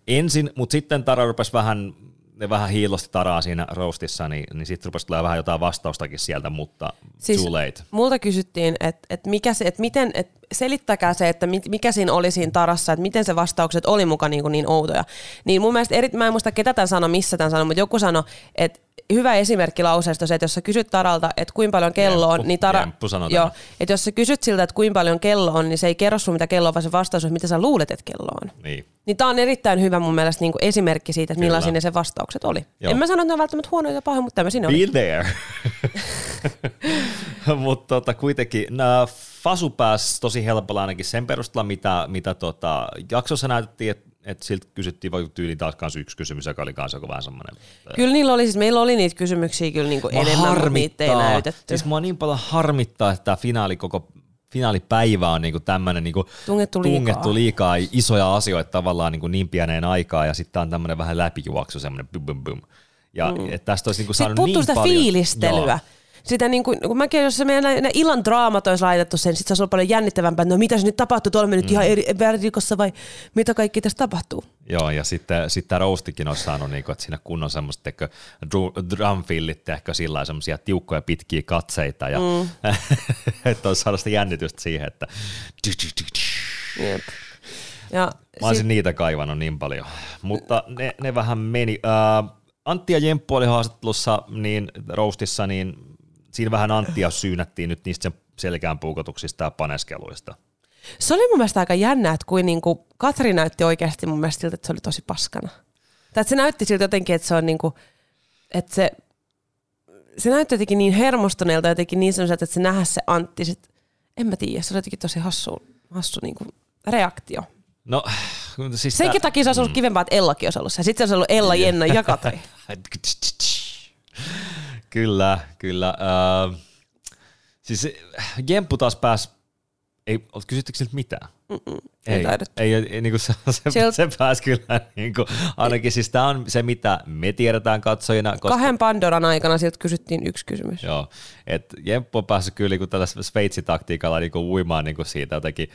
ensin, mutta sitten Tara rupesi vähän ne vähän hiilosti taraa siinä roastissa, niin, niin sitten rupesi tulee vähän jotain vastaustakin sieltä, mutta siis too late. Multa kysyttiin, että et mikä se, että miten, et selittäkää se, että mikä siinä oli siinä tarassa, että miten se vastaukset oli mukaan niin, niin outoja. Niin mun mielestä, eri, mä en muista ketä tämän sanoi, missä tämän sanoi, mutta joku sanoi, että hyvä esimerkki lauseesta se, että jos sä kysyt Taralta, että kuinka paljon kello on, niin Tara, jo, että jos sä kysyt siltä, että kuinka paljon kello on, niin se ei kerro sun mitä kello on, vaan se vastaus on, mitä sä luulet, että kello on. Niin. Niin tää on erittäin hyvä mun mielestä niin kuin esimerkki siitä, että millaisia ne se vastaukset oli. Joo. En mä sano, että ne on välttämättä huonoja tai pahoja, mutta tämmöisiä Be oli. there. mutta tota, kuitenkin Fasu pääsi tosi helpolla ainakin sen perusteella, mitä, mitä tota, jaksossa näytettiin, että että siltä kysyttiin vaikka tyyliin taas kanssa yksi kysymys, joka oli kanssa vähän semmoinen. Kyllä niillä oli, siis meillä oli niitä kysymyksiä kyllä niinku enemmän, mutta niitä ei näytetty. Siis mua niin paljon harmittaa, että tämä finaali koko finaalipäivä on niinku tämmöinen niinku tungettu, liikaa. tungettu liikaa isoja asioita tavallaan niinku niin pieneen aikaa ja sitten on tämmöinen vähän läpijuoksu, semmoinen bum bum bum. Ja mm. tästä olisi niinku saanut niin sitä paljon. fiilistelyä. Joo sitä niin kuin, kun mäkin, jos se meidän ne illan draamat olisi laitettu sen, sitten se olisi ollut paljon jännittävämpää, että no mitä se nyt tapahtuu, tuolla mennyt mm. ihan eri vertikossa vai mitä kaikki tässä tapahtuu. Joo, ja sitten, sitten tämä Roastikin olisi saanut, niin kuin, että siinä kunnon semmoista ehkä drumfillit, ehkä sillä semmoisia tiukkoja pitkiä katseita, ja mm. että olisi saanut sitä jännitystä siihen, että Jep. Ja Mä olisin sit... niitä kaivannut niin paljon, mutta ne, ne vähän meni. Uh, Antti ja Jemppu oli haastattelussa niin roastissa, niin siinä vähän Anttia syynättiin nyt niistä sen selkään puukotuksista ja paneskeluista. Se oli mun mielestä aika jännä, että kuin niinku Katri näytti oikeasti mun mielestä siltä, että se oli tosi paskana. Tai että se näytti siltä jotenkin, että se on niinku, että se, se näytti jotenkin niin hermostuneelta, jotenkin niin sellaiselta, että se nähdä se Antti, sit, en mä tiedä, se oli jotenkin tosi hassu, hassu niinku reaktio. No, siis Senkin tää... takia se olisi ollut mm. kivempaa, että Ellakin olisi ollut se. Sitten se olisi ollut Ella, Jenna ja Katri. Kyllä, kyllä. Uh, siis Jemppu taas pääsi, ei, kysyttekö siltä mitään? Mm-mm, ei, ei, ei, ei niin kuin se, se, se pääsi kyllä, niin kuin, ainakin siis tämä on se, mitä me tiedetään katsojina. Koska, Kahden Pandoran aikana sieltä kysyttiin yksi kysymys. Joo, että Jemppu on päässyt kyllä niin tällä Sveitsi-taktiikalla niin kuin uimaan niin kuin siitä jotenkin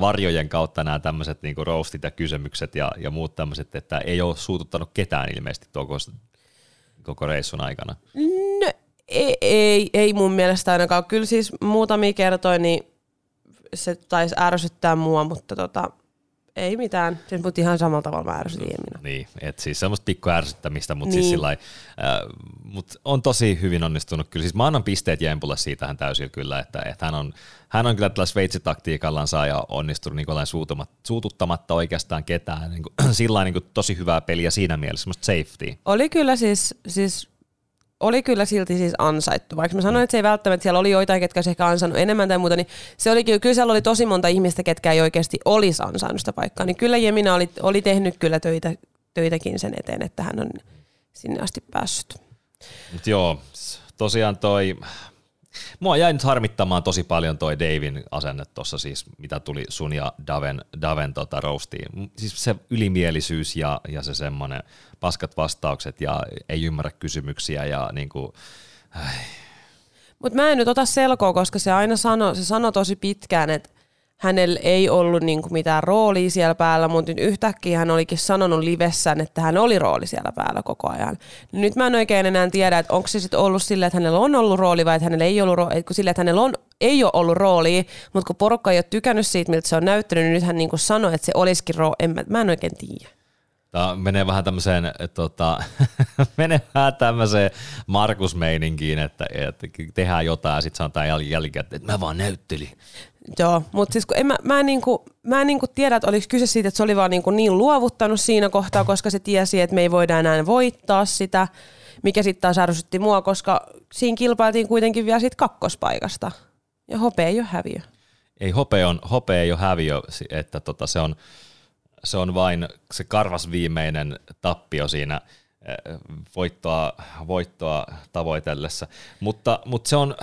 varjojen kautta nämä tämmöiset niin kuin roastit ja kysymykset ja, ja muut tämmöiset, että ei ole suututtanut ketään ilmeisesti koko, koko reissun aikana. No, ei, ei, ei mun mielestä ainakaan. Kyllä siis muutamia kertoja, niin se taisi ärsyttää mua, mutta tota, ei mitään. Siis mut ihan samalla tavalla mä ärsytin. Niin, et siis semmoista pikku ärsyttämistä, mutta siis niin. siis sillai, äh, mut on tosi hyvin onnistunut kyllä. Siis mä annan pisteet Jempulle siitä hän täysin kyllä, että, että hän, on, hän on kyllä tällä Sveitsi-taktiikallansa ja onnistunut niin suututtamatta oikeastaan ketään. Niin kuin, sillä niin tosi hyvää peliä siinä mielessä, semmoista safety. Oli kyllä siis, siis oli kyllä silti siis ansaittu. Vaikka mä sanoin, että se ei välttämättä, siellä oli joitain, ketkä olisi ehkä ansainnut enemmän tai muuta, niin se oli, kyllä siellä oli tosi monta ihmistä, ketkä ei oikeasti olisi ansainnut sitä paikkaa. Niin kyllä Jemina oli, oli tehnyt kyllä töitä, töitäkin sen eteen, että hän on sinne asti päässyt. Mut joo, tosiaan toi Mua jäi nyt harmittamaan tosi paljon toi Davin asenne tuossa siis, mitä tuli sun ja Daven, Daven tota roastiin. Siis se ylimielisyys ja, ja se semmoinen paskat vastaukset ja ei ymmärrä kysymyksiä ja niinku, Mutta mä en nyt ota selkoa, koska se aina sano, se sanoi tosi pitkään, että hänellä ei ollut niinku mitään roolia siellä päällä, mutta nyt yhtäkkiä hän olikin sanonut livessään, että hän oli rooli siellä päällä koko ajan. Nyt mä en oikein enää tiedä, että onko se sitten ollut silleen, että hänellä on ollut rooli vai että hänellä ei ollut rooli, silleen, että hänellä on, ei ole ollut rooli, mutta kun porukka ei ole tykännyt siitä, miltä se on näyttänyt, niin nyt hän niinku sanoi, että se olisikin rooli. En, mä, mä en oikein tiedä. Tämä menee vähän tämmöiseen, tota, menee vähän tämmöiseen Markus-meininkiin, että, että tehdään jotain ja sitten sanotaan jälkeen, että mä vaan näyttelin. Joo, mutta siis kun en mä, mä en, niinku, mä en niinku tiedä, että oliko kyse siitä, että se oli vaan niinku niin luovuttanut siinä kohtaa, koska se tiesi, että me ei voida enää voittaa sitä, mikä sitten taas ärsytti mua, koska siinä kilpailtiin kuitenkin vielä siitä kakkospaikasta. Ja hopea ei ole häviö. Ei, hopea, on, hopea ei ole häviö, että tota, se, on, se on vain se karvas viimeinen tappio siinä eh, voittoa, voittoa tavoitellessa. Mutta, mutta se on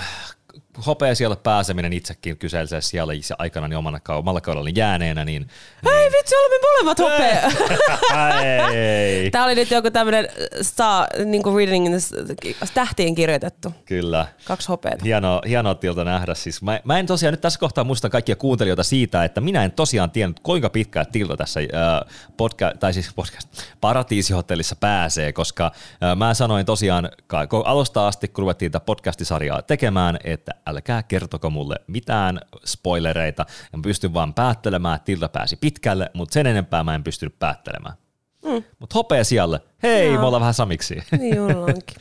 hopea siellä pääseminen itsekin kyseisessä siellä aikana niin omana, omalla kaudella jääneenä. Niin, Hei niin... vitsi, olemme molemmat hopea! Tämä oli nyt joku tämmöinen star, niin kuin reading tähtiin kirjoitettu. Kyllä. Kaksi hopeata. Hienoa, hienoa tilta nähdä. Siis mä, mä, en tosiaan nyt tässä kohtaa muista kaikkia kuuntelijoita siitä, että minä en tosiaan tiennyt, kuinka pitkään Tilta tässä äh, podcast, tai siis podcast, paratiisihotellissa pääsee, koska äh, mä sanoin tosiaan alusta asti, kun ruvettiin tätä podcastisarjaa tekemään, että älkää kertoko mulle mitään spoilereita. Ja mä pystyn vaan päättelemään, että Tilta pääsi pitkälle, mutta sen enempää mä en pystynyt päättelemään. Mm. Mutta hopea siellä. Hei, Jaa. me ollaan vähän samiksi. Niin ollaankin.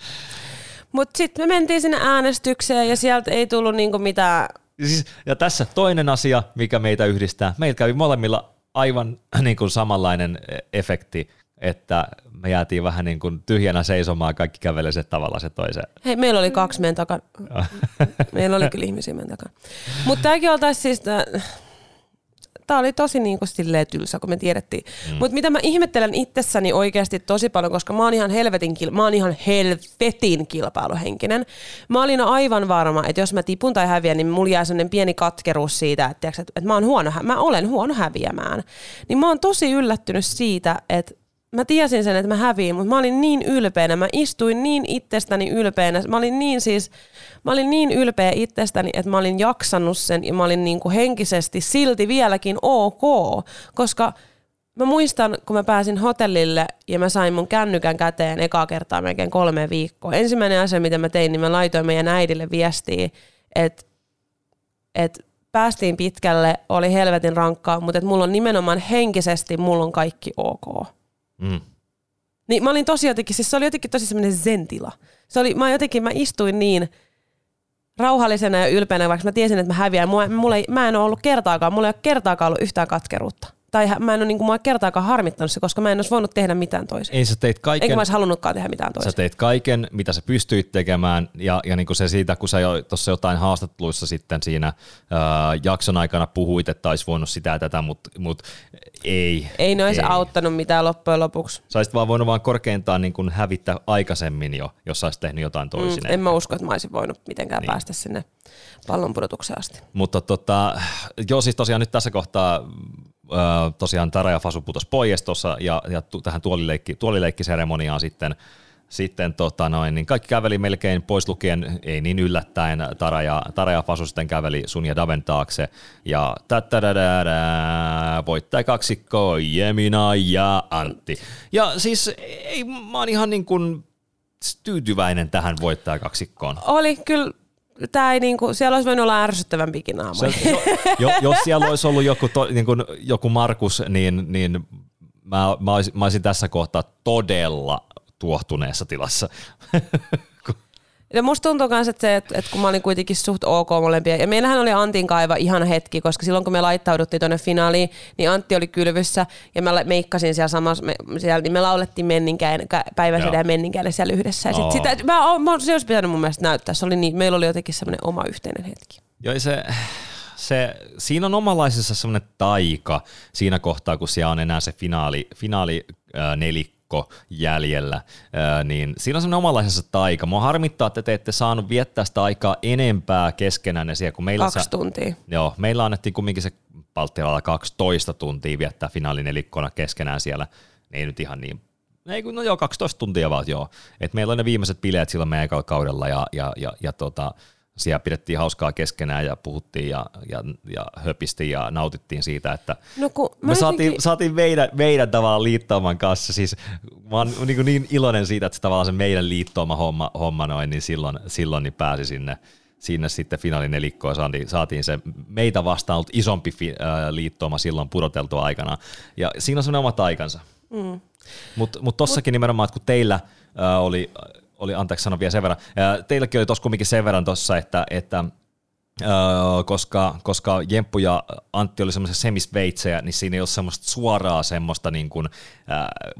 Mutta sitten me mentiin sinne äänestykseen ja sieltä ei tullut niinku mitään... Ja, siis, ja tässä toinen asia, mikä meitä yhdistää. Meillä kävi molemmilla aivan niin kuin samanlainen efekti että me jäätiin vähän niin kuin tyhjänä seisomaan, kaikki kävelee se tavalla se toisen. Hei, meillä oli kaksi meidän takana. meillä oli kyllä ihmisiä meidän takana. Mutta tämäkin oltaisiin siis, tämä oli tosi niin kuin silleen tylsä, kun me tiedettiin. Mm. Mutta mitä mä ihmettelen itsessäni oikeasti tosi paljon, koska mä oon ihan helvetin, mä oon ihan helvetin kilpailuhenkinen. Mä olin aivan varma, että jos mä tipun tai häviän, niin mulla jää sellainen pieni katkeruus siitä, että, että, että mä, oon huono, mä olen huono häviämään. Niin mä oon tosi yllättynyt siitä, että mä tiesin sen, että mä häviin, mutta mä olin niin ylpeänä, mä istuin niin itsestäni ylpeänä, mä olin niin siis, mä olin niin ylpeä itsestäni, että mä olin jaksanut sen ja mä olin niin kuin henkisesti silti vieläkin ok, koska mä muistan, kun mä pääsin hotellille ja mä sain mun kännykän käteen ekaa kertaa melkein kolme viikkoa. Ensimmäinen asia, mitä mä tein, niin mä laitoin meidän äidille viestiä, että, että päästiin pitkälle, oli helvetin rankkaa, mutta että mulla on nimenomaan henkisesti, mulla on kaikki ok. Mm. Niin mä olin tosi jotenkin, siis se oli jotenkin tosi semmoinen zentila. Se oli, mä jotenkin, mä istuin niin rauhallisena ja ylpeänä, vaikka mä tiesin, että mä häviän. Mulla, mulla ei, mä en ole ollut kertaakaan, mulla ei ole kertaakaan ollut yhtään katkeruutta tai mä en ole niin kuin, mua kertaakaan harmittanut se, koska mä en olisi voinut tehdä mitään toisin. Ei sä teit kaiken. Enkä mä olisi halunnutkaan tehdä mitään toisin. Sä teit kaiken, mitä sä pystyit tekemään ja, ja niin kuin se siitä, kun sä jo tuossa jotain haastatteluissa sitten siinä ää, jakson aikana puhuit, että olisi voinut sitä ja tätä, mutta mut ei. Ei ne olisi ei. auttanut mitään loppujen lopuksi. Sä olisit vaan voinut vaan korkeintaan niin kuin hävittää aikaisemmin jo, jos sä olisit tehnyt jotain toisin. Mm, en mä usko, että mä olisin voinut mitenkään niin. päästä sinne pallonpudotukseen asti. Mutta tota, joo siis tosiaan nyt tässä kohtaa tosiaan Tara ja Fasu putos pois tuossa ja, ja tähän tuolileikki, tuolileikkiseremoniaan sitten sitten tota noin, niin kaikki käveli melkein pois lukien, ei niin yllättäen, Tara ja, Tara ja Fasu sitten käveli sun ja Daven taakse, ja voittaja kaksikko, Jemina ja Antti. Ja siis ei, mä oon ihan niin kuin tyytyväinen tähän kaksikkoon. Oli kyllä Tää ei niinku, siellä olisi voinut olla ärsyttävämpikin naama. Se, jo, jo, jos siellä olisi ollut joku, to, niin kuin, joku Markus, niin, niin mä, mä, olisin, mä olisin tässä kohtaa todella tuohtuneessa tilassa. Ja musta tuntuu myös, että, se, että, että kun mä olin kuitenkin suht ok molempia, ja meillähän oli Antin kaiva ihan hetki, koska silloin kun me laittauduttiin tuonne finaaliin, niin Antti oli kylvyssä, ja mä meikkasin siellä samassa, me, siellä, niin me laulettiin Menninkään, päiväsellä ja Menninkäälle siellä yhdessä. Ja sit sitä, mä, mä, se olisi pitänyt mun mielestä näyttää, se oli niin, meillä oli jotenkin semmoinen oma yhteinen hetki. Joo, se, se, siinä on omanlaisessa semmoinen taika siinä kohtaa, kun siellä on enää se finaali, finaali äh, nelikko, viikko jäljellä, niin siinä on semmoinen omanlaisensa taika. Mua harmittaa, että te ette saanut viettää sitä aikaa enempää keskenään siellä, kun meillä... Kaksi sä, tuntia. Joo, meillä annettiin kumminkin se Baltialalla 12 tuntia viettää finaalin nelikkona keskenään siellä. Ei nyt ihan niin ei kun no joo, 12 tuntia vaan joo. Et meillä on ne viimeiset bileet silloin meidän kaudella ja, ja, ja, ja tota, siellä pidettiin hauskaa keskenään ja puhuttiin ja, ja, ja höpistiin ja nautittiin siitä, että no me saatiin, jotenkin... saatiin meidän, meidän tavallaan liittooman kanssa. Siis mä oon niin, niin iloinen siitä, että se tavallaan se meidän liittooma homma, homma noin, niin silloin, silloin niin pääsi sinne, sinne sitten finaalin nelikkoon saatiin, saatiin se meitä vastaan ollut isompi fi, äh, liittooma silloin pudoteltua aikana. Ja siinä on semmoinen oma aikansa. Mm. Mutta mut tossakin Mut... nimenomaan, että kun teillä äh, oli oli, anteeksi sanon vielä sen verran, teilläkin oli tuossa kumminkin sen verran tuossa, että, että koska, koska Jemppu ja Antti oli semmoisia semisveitsejä, niin siinä ei ole semmoista suoraa semmoista niin kuin,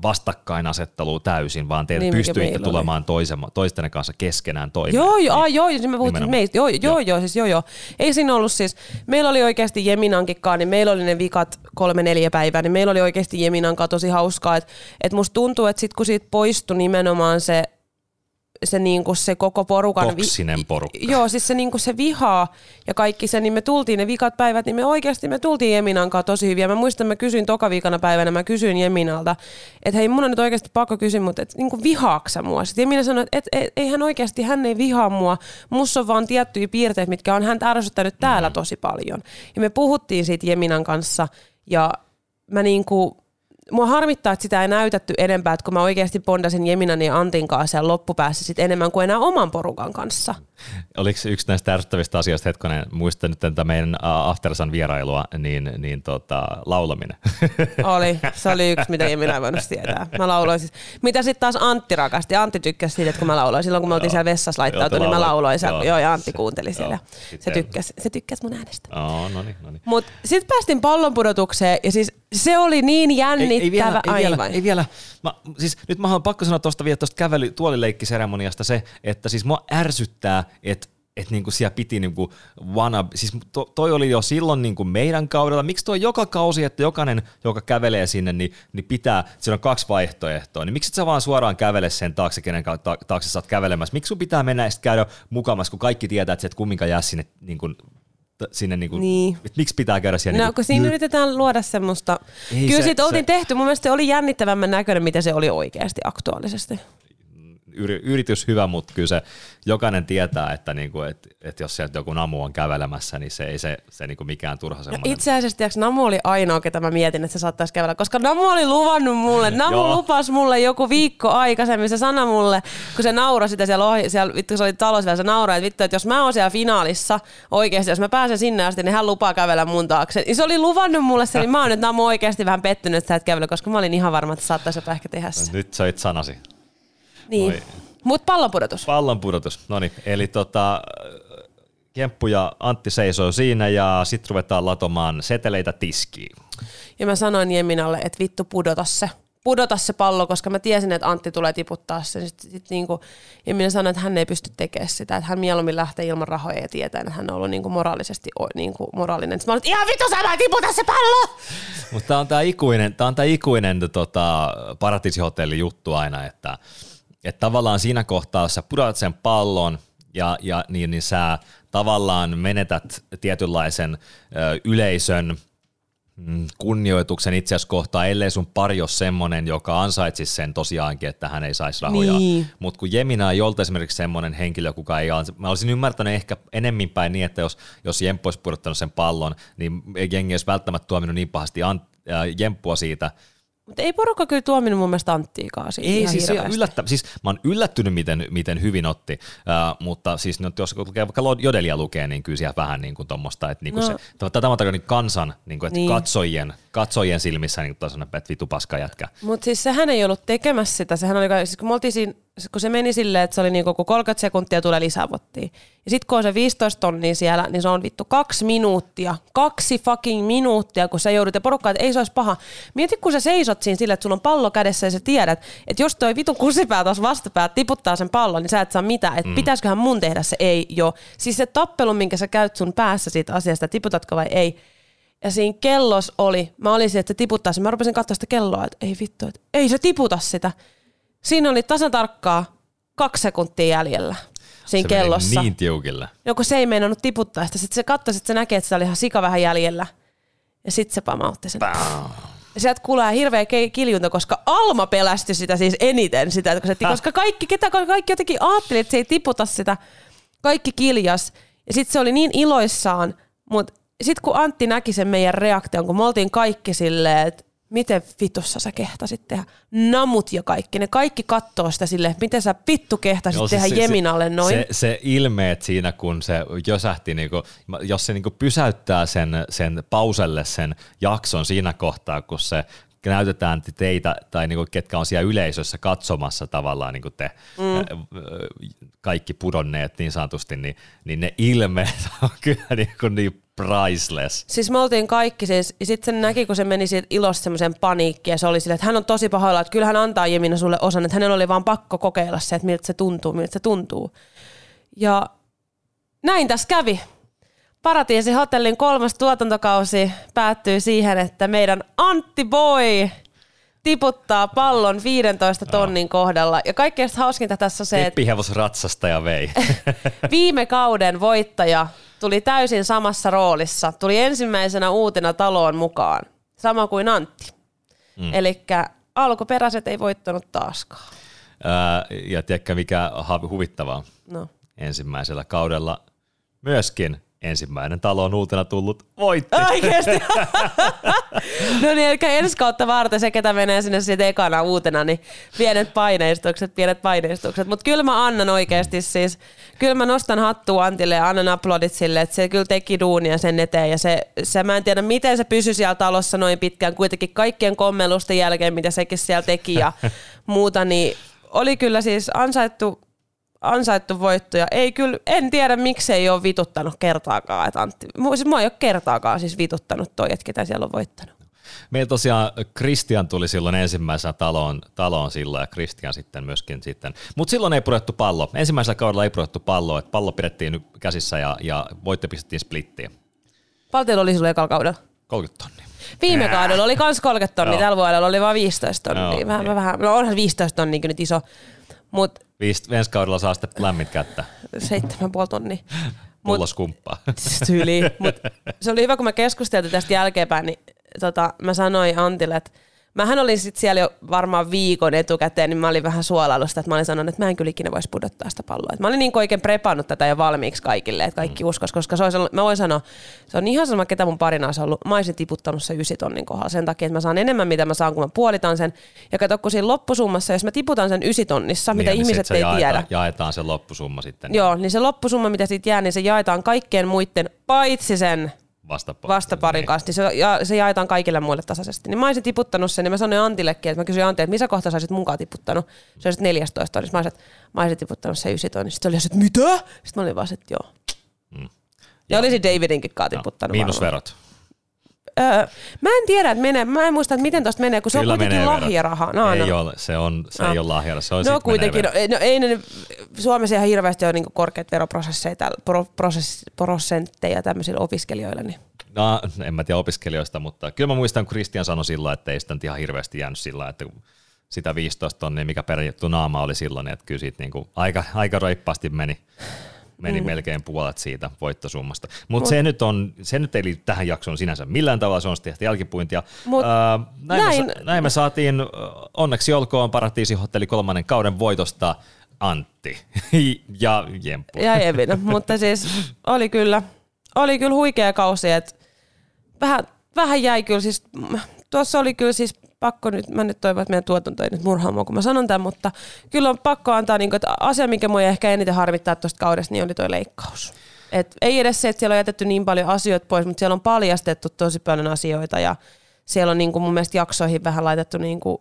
vastakkainasettelua täysin, vaan te niin, pystyitte tulemaan toisen, toisten kanssa keskenään toimeen. Joo, joo, niin, joo, siis me puhuttiin meistä, joo, joo, joo, joo, siis joo, joo. Ei siinä ollut siis, meillä oli oikeasti Jeminankikkaan, niin meillä oli ne vikat kolme neljä päivää, niin meillä oli oikeasti Jeminankaan tosi hauskaa, että et musta tuntuu, että sit kun siitä poistui nimenomaan se se, niinku, se koko porukan... Toksinen porukka. Vi- joo, siis se, niinku, se vihaa ja kaikki se, niin me tultiin ne vikat päivät, niin me oikeasti me tultiin Jeminan kanssa tosi hyviä. Mä muistan, mä kysyin toka viikana päivänä, mä kysyin Jeminalta, että hei, mun on nyt oikeasti pakko kysyä, mutta et, niinku, vihaaksa mua? Sitten Jemina sanoi, että et, et, ei hän oikeasti, hän ei vihaa mua. Mussa on vaan tiettyjä piirteitä, mitkä on häntä ärsyttänyt täällä mm. tosi paljon. Ja me puhuttiin siitä Jeminan kanssa ja mä niinku, mua harmittaa, että sitä ei näytetty enempää, että kun mä oikeasti bondasin Jeminan ja Antin kanssa ja loppupäässä sit enemmän kuin enää oman porukan kanssa. Oliko yksi näistä ärsyttävistä asioista, hetkonen, muistan nyt tätä meidän Aftersan vierailua, niin, niin tota, laulaminen. Oli, se oli yksi, mitä ei voinut tietää. Mä lauloin siis. Mitä sitten taas Antti rakasti. Antti tykkäsi siitä, että kun mä lauloin. Silloin kun me oltiin siellä vessassa laittautu, niin mä lauloin. Joo, joo ja Antti kuunteli siellä. Se tykkäsi, se tykkäsi mun äänestä. Oh, no niin, no niin. Mut sitten päästiin pallonpudotukseen ja siis se oli niin jännittävä. Ei, ei vielä, ei vielä, ei vielä. Mä, siis nyt mä haluan pakko sanoa tuosta vielä tuosta kävely tuolileikkiseremoniasta se, että siis mua ärsyttää, että että niinku siellä piti niinku wanna, siis to, toi oli jo silloin niinku meidän kaudella, miksi toi joka kausi, että jokainen, joka kävelee sinne, niin, niin pitää, siinä on kaksi vaihtoehtoa, niin miksi et sä vaan suoraan kävele sen taakse, kenen taakse sä oot kävelemässä, miksi sun pitää mennä ja käydä mukamassa, kun kaikki tietää, että sä et kumminkaan jää sinne niinku sinne niinku, niin. että miksi pitää käydä siellä. No niinku, kun siinä nyt. yritetään luoda semmoista, Ei kyllä se, siitä oltiin se... tehty, mun mielestä se oli jännittävämmän näköinen, mitä se oli oikeasti aktuaalisesti yritys hyvä, mutta kyllä se jokainen tietää, että niinku, et, et jos sieltä joku Namu on kävelemässä, niin se ei se, se niinku mikään turha no semmoinen. No itse asiassa tiiäks, Namu oli ainoa, ketä mä mietin, että se saattaisi kävellä, koska Namu oli luvannut mulle, Namu lupasi mulle joku viikko aikaisemmin, se sanoi mulle, kun se nauroi sitä siellä, ohi, siellä vittu se oli talossa se nauroi, että vittu, että jos mä oon siellä finaalissa oikeasti, jos mä pääsen sinne asti, niin hän lupaa kävellä mun taakse. Niin se oli luvannut mulle se, niin mä oon nyt Namu oikeasti vähän pettynyt, että sä et kävele, koska mä olin ihan varma, että saattaisi ehkä tehdä se. Nyt söit sanasi. Niin. Mutta pallonpudotus. Pallonpudotus, no niin. Eli tota, Kemppu ja Antti seisoo siinä ja sitten ruvetaan latomaan seteleitä tiskiin. Ja mä sanoin Jeminalle, että vittu pudota se. Pudota se pallo, koska mä tiesin, että Antti tulee tiputtaa sen. Sitten sit niinku, Jemina sanoi, että hän ei pysty tekemään sitä. Että hän mieluummin lähtee ilman rahoja ja tietää, että hän on ollut niinku moraalisesti niinku moraalinen. Sitten mä olin, ihan vittu sä tiputa se pallo! Mutta tää on tää ikuinen, tää on tää ikuinen tota, paratiisihotelli juttu aina, että – että tavallaan siinä kohtaa, jos sä pudotat sen pallon ja, ja niin, niin sä tavallaan menetät tietynlaisen ö, yleisön mm, kunnioituksen itse asiassa kohtaa, ellei sun pari ole semmonen, joka ansaitsisi sen tosiaankin, että hän ei saisi rahoja. Niin. Mutta kun Jemina ei olta esimerkiksi semmoinen henkilö, kuka ei ansa, mä olisin ymmärtänyt ehkä enemmän päin niin, että jos, jos Jemppu olisi pudottanut sen pallon, niin jengi olisi välttämättä tuominut niin pahasti Ant, äh, Jemppua siitä, mutta ei porukka kyllä tuominut mun mielestä Anttiikaa siitä Ei siis, yllättä, siis mä oon yllättynyt, miten, miten hyvin otti, uh, mutta siis nyt jos lukee vaikka Jodelia lukee, niin kyllä siellä vähän niin kuin tuommoista, että niin kuin no. se, tätä on niin kansan, niin kuin, että niin. katsojien, katsojien silmissä niin kuin että vitu paska jätkä. Mutta siis sehän ei ollut tekemässä sitä, sehän oli, siis kun me oltiin siinä kun se meni silleen, että se oli niinku, kun 30 sekuntia tulee lisävottia. Ja sitten kun on se 15 tonnia siellä, niin se on vittu kaksi minuuttia. Kaksi fucking minuuttia, kun sä joudut ja porukka, että ei se olisi paha. Mieti, kun sä seisot siinä silleen, että sulla on pallo kädessä ja sä tiedät, että jos toi vitun kusipää tuossa vastapäät tiputtaa sen pallon, niin sä et saa mitään. Että mm. pitäisiköhän mun tehdä se? Ei, jo. Siis se tappelu, minkä sä käyt sun päässä siitä asiasta, tiputatko vai ei, ja siinä kellos oli, mä olisin, että se tiputtaa sen. Mä rupesin katsoa sitä kelloa, että ei vittu, että ei se tiputa sitä. Siinä oli tasan tarkkaa kaksi sekuntia jäljellä siinä se kellossa. niin tiukille. Joku se ei meinannut tiputtaa sitä. Sitten se katsoi, että se näkee, että se oli ihan sika vähän jäljellä. Ja sitten se pamautti sen. Pää. Ja sieltä kuulee hirveä kiljunta, koska Alma pelästyi sitä siis eniten sitä, että se, koska kaikki, ketä, kaikki jotenkin ajatteli, että se ei tiputa sitä. Kaikki kiljas. Ja sitten se oli niin iloissaan, mutta sitten kun Antti näki sen meidän reaktion, kun me oltiin kaikki silleen, että miten vitussa sä kehtasit tehdä namut ja kaikki. Ne kaikki kattoo sitä silleen, miten sä vittu kehtasit Joo, tehdä se, Jeminalle noin. Se, se ilmeet siinä, kun se jösähti, niinku, jos se niinku pysäyttää sen, sen pauselle sen jakson siinä kohtaa, kun se näytetään teitä tai niinku, ketkä on siellä yleisössä katsomassa tavallaan niinku te mm. kaikki pudonneet niin sanotusti, niin, niin ne ilmeet on kyllä niinku niin priceless. Siis me oltiin kaikki siis, ja sitten se näki, kun se meni siitä ilosta semmoiseen paniikkiin, ja se oli silleen, että hän on tosi pahoilla, että kyllä hän antaa Jemina sulle osan, että hänellä oli vaan pakko kokeilla se, että miltä se tuntuu, miltä se tuntuu. Ja näin tässä kävi. Paratiisi hotellin kolmas tuotantokausi päättyy siihen, että meidän Antti Boy tiputtaa pallon 15 tonnin no. kohdalla. Ja kaikkein hauskinta tässä on se, että... ratsastaja vei. viime kauden voittaja tuli täysin samassa roolissa. Tuli ensimmäisenä uutena taloon mukaan. Sama kuin Antti. Mm. Eli alkuperäiset ei voittanut taaskaan. Ää, ja tiedätkö mikä huvittavaa? No. Ensimmäisellä kaudella myöskin ensimmäinen talo on uutena tullut voitti. Oikeesti? no niin, eli ensi kautta varten se, ketä menee sinne sitten ekana uutena, niin pienet paineistukset, pienet paineistukset. Mutta kyllä mä annan oikeasti siis, kyllä mä nostan hattua Antille ja annan aplodit sille, että se kyllä teki duunia sen eteen. Ja se, se mä en tiedä, miten se pysyi siellä talossa noin pitkään, kuitenkin kaikkien kommelusten jälkeen, mitä sekin siellä teki ja muuta, niin oli kyllä siis ansaittu ansaittu voittoja. Ei kyllä, en tiedä miksi ei ole vituttanut kertaakaan. Että Antti, mua ei ole kertaakaan siis vituttanut toi, että ketä siellä on voittanut. Meillä tosiaan Christian tuli silloin ensimmäisenä taloon, taloon silloin ja Christian sitten myöskin sitten. Mutta silloin ei purettu pallo. Ensimmäisellä kaudella ei purettu pallo, että pallo pidettiin käsissä ja, ja voitte pistettiin splittiin. Paljon oli silloin ekalla kaudella? 30 tonnia. Viime Ää. kaudella oli kans 30 tonnia, tällä vuodella oli vain 15 tonnia. Joo, vähän, vähän, no onhan 15 tonnia nyt iso. Mut, Viist, ensi kaudella saa sitten lämmit kättä. 7,5 tonnia. Mulla skumppaa. Tyyli. Mut se oli hyvä, kun me keskusteltiin tästä jälkeenpäin, niin tota, mä sanoin Antille, että Mähän olin sitten siellä jo varmaan viikon etukäteen, niin mä olin vähän suolailusta, että mä olin sanonut, että mä en kyllä ikinä voisi pudottaa sitä palloa. Et mä olin niin oikein prepannut tätä jo valmiiksi kaikille, että kaikki mm. uskos, koska se olisi ollut, mä voin sanoa, se on ihan sama, ketä mun parina olisi ollut. Mä olisin tiputtanut se ysitonnin kohdalla sen takia, että mä saan enemmän, mitä mä saan, kun mä puolitan sen. Ja kato, kun siinä loppusummassa, jos mä tiputan sen ysitonnissa, niin, mitä niin ihmiset ei jaeta, tiedä. Jaetaan se loppusumma sitten. Joo, niin se loppusumma, mitä siitä jää, niin se jaetaan kaikkien muiden, paitsi sen Vastapa- vastaparin niin. kanssa, niin se, ja, se jaetaan kaikille muille tasaisesti. Niin mä olisin tiputtanut sen, niin mä sanoin Antillekin, että mä kysyin Antti, että missä kohtaa sä olisit mukaan tiputtanut. Se olisi 14 niin mä olisin, että mä olisin tiputtanut se 9 tonni. Sitten se oli että mitä? Sitten mä olin vaan, että joo. Mm. Ja, ja olisi Davidinkin kaa tiputtanut. No, miinusverot. Öö, mä en tiedä, että menee, mä en muista, että miten tosta menee, kun Kyllä se on kuitenkin lahjaraha. No, ei no. ole, se, on, se no. ei ole lahjaraha, se on No kuitenkin, no, no, ei ne, Suomessa ihan hirveästi ole niinku korkeat veroprosesseja, pro, prosess, prosentteja tämmöisillä opiskelijoilla. Niin. No, en mä tiedä opiskelijoista, mutta kyllä mä muistan, kun Christian sanoi silloin, että ei sitä nyt ihan hirveästi jäänyt sillä, että sitä 15 tonnia, mikä perjattu naama oli silloin, että kyllä siitä niinku aika, aika reippaasti meni meni mm. melkein puolet siitä voittosummasta. Mutta Mut. se, nyt on, se nyt ei liity tähän jaksoon sinänsä millään tavalla, se on tehty jälkipuintia. Mut äh, näin, näin. Me, näin me saatiin, onneksi olkoon Paratiisihotelli kolmannen kauden voitosta Antti ja Jemppu. Ja Evina, mutta siis oli kyllä, oli kyllä huikea kausi, että vähän, vähän jäi kyllä siis, tuossa oli kyllä siis pakko nyt, mä nyt toivon, että meidän tuotanto ei nyt murhaa mua, kun mä sanon tämän, mutta kyllä on pakko antaa, niin kuin, että asia, mikä mua ehkä eniten harmittaa tuosta kaudesta, niin oli tuo leikkaus. Et ei edes se, että siellä on jätetty niin paljon asioita pois, mutta siellä on paljastettu tosi paljon asioita ja siellä on niin kuin mun mielestä jaksoihin vähän laitettu niin kuin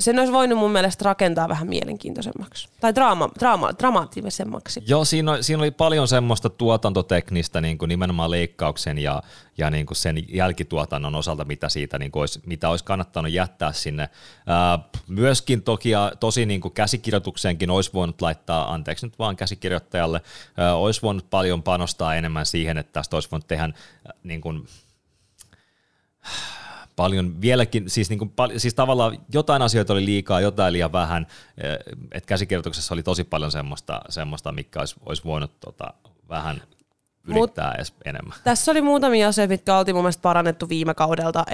sen olisi voinut mun mielestä rakentaa vähän mielenkiintoisemmaksi. Tai draama, draama, dramaattisemmaksi. Joo, siinä, oli, siinä oli paljon semmoista tuotantoteknistä niin kuin nimenomaan leikkauksen ja, ja niin kuin sen jälkituotannon osalta, mitä, siitä niin kuin olisi, mitä olisi kannattanut jättää sinne. Myöskin toki tosi niin kuin käsikirjoitukseenkin olisi voinut laittaa, anteeksi nyt vaan käsikirjoittajalle, ää, olisi voinut paljon panostaa enemmän siihen, että tästä olisi voinut tehdä niin kuin, paljon vieläkin, siis, niin kuin, siis tavallaan jotain asioita oli liikaa, jotain liian vähän, eh, että käsikirjoituksessa oli tosi paljon semmoista, semmoista mikä olisi, olisi voinut tota, vähän yrittää Mut edes enemmän. Tässä oli muutamia asioita, mitkä oltiin mun mielestä parannettu viime kaudelta.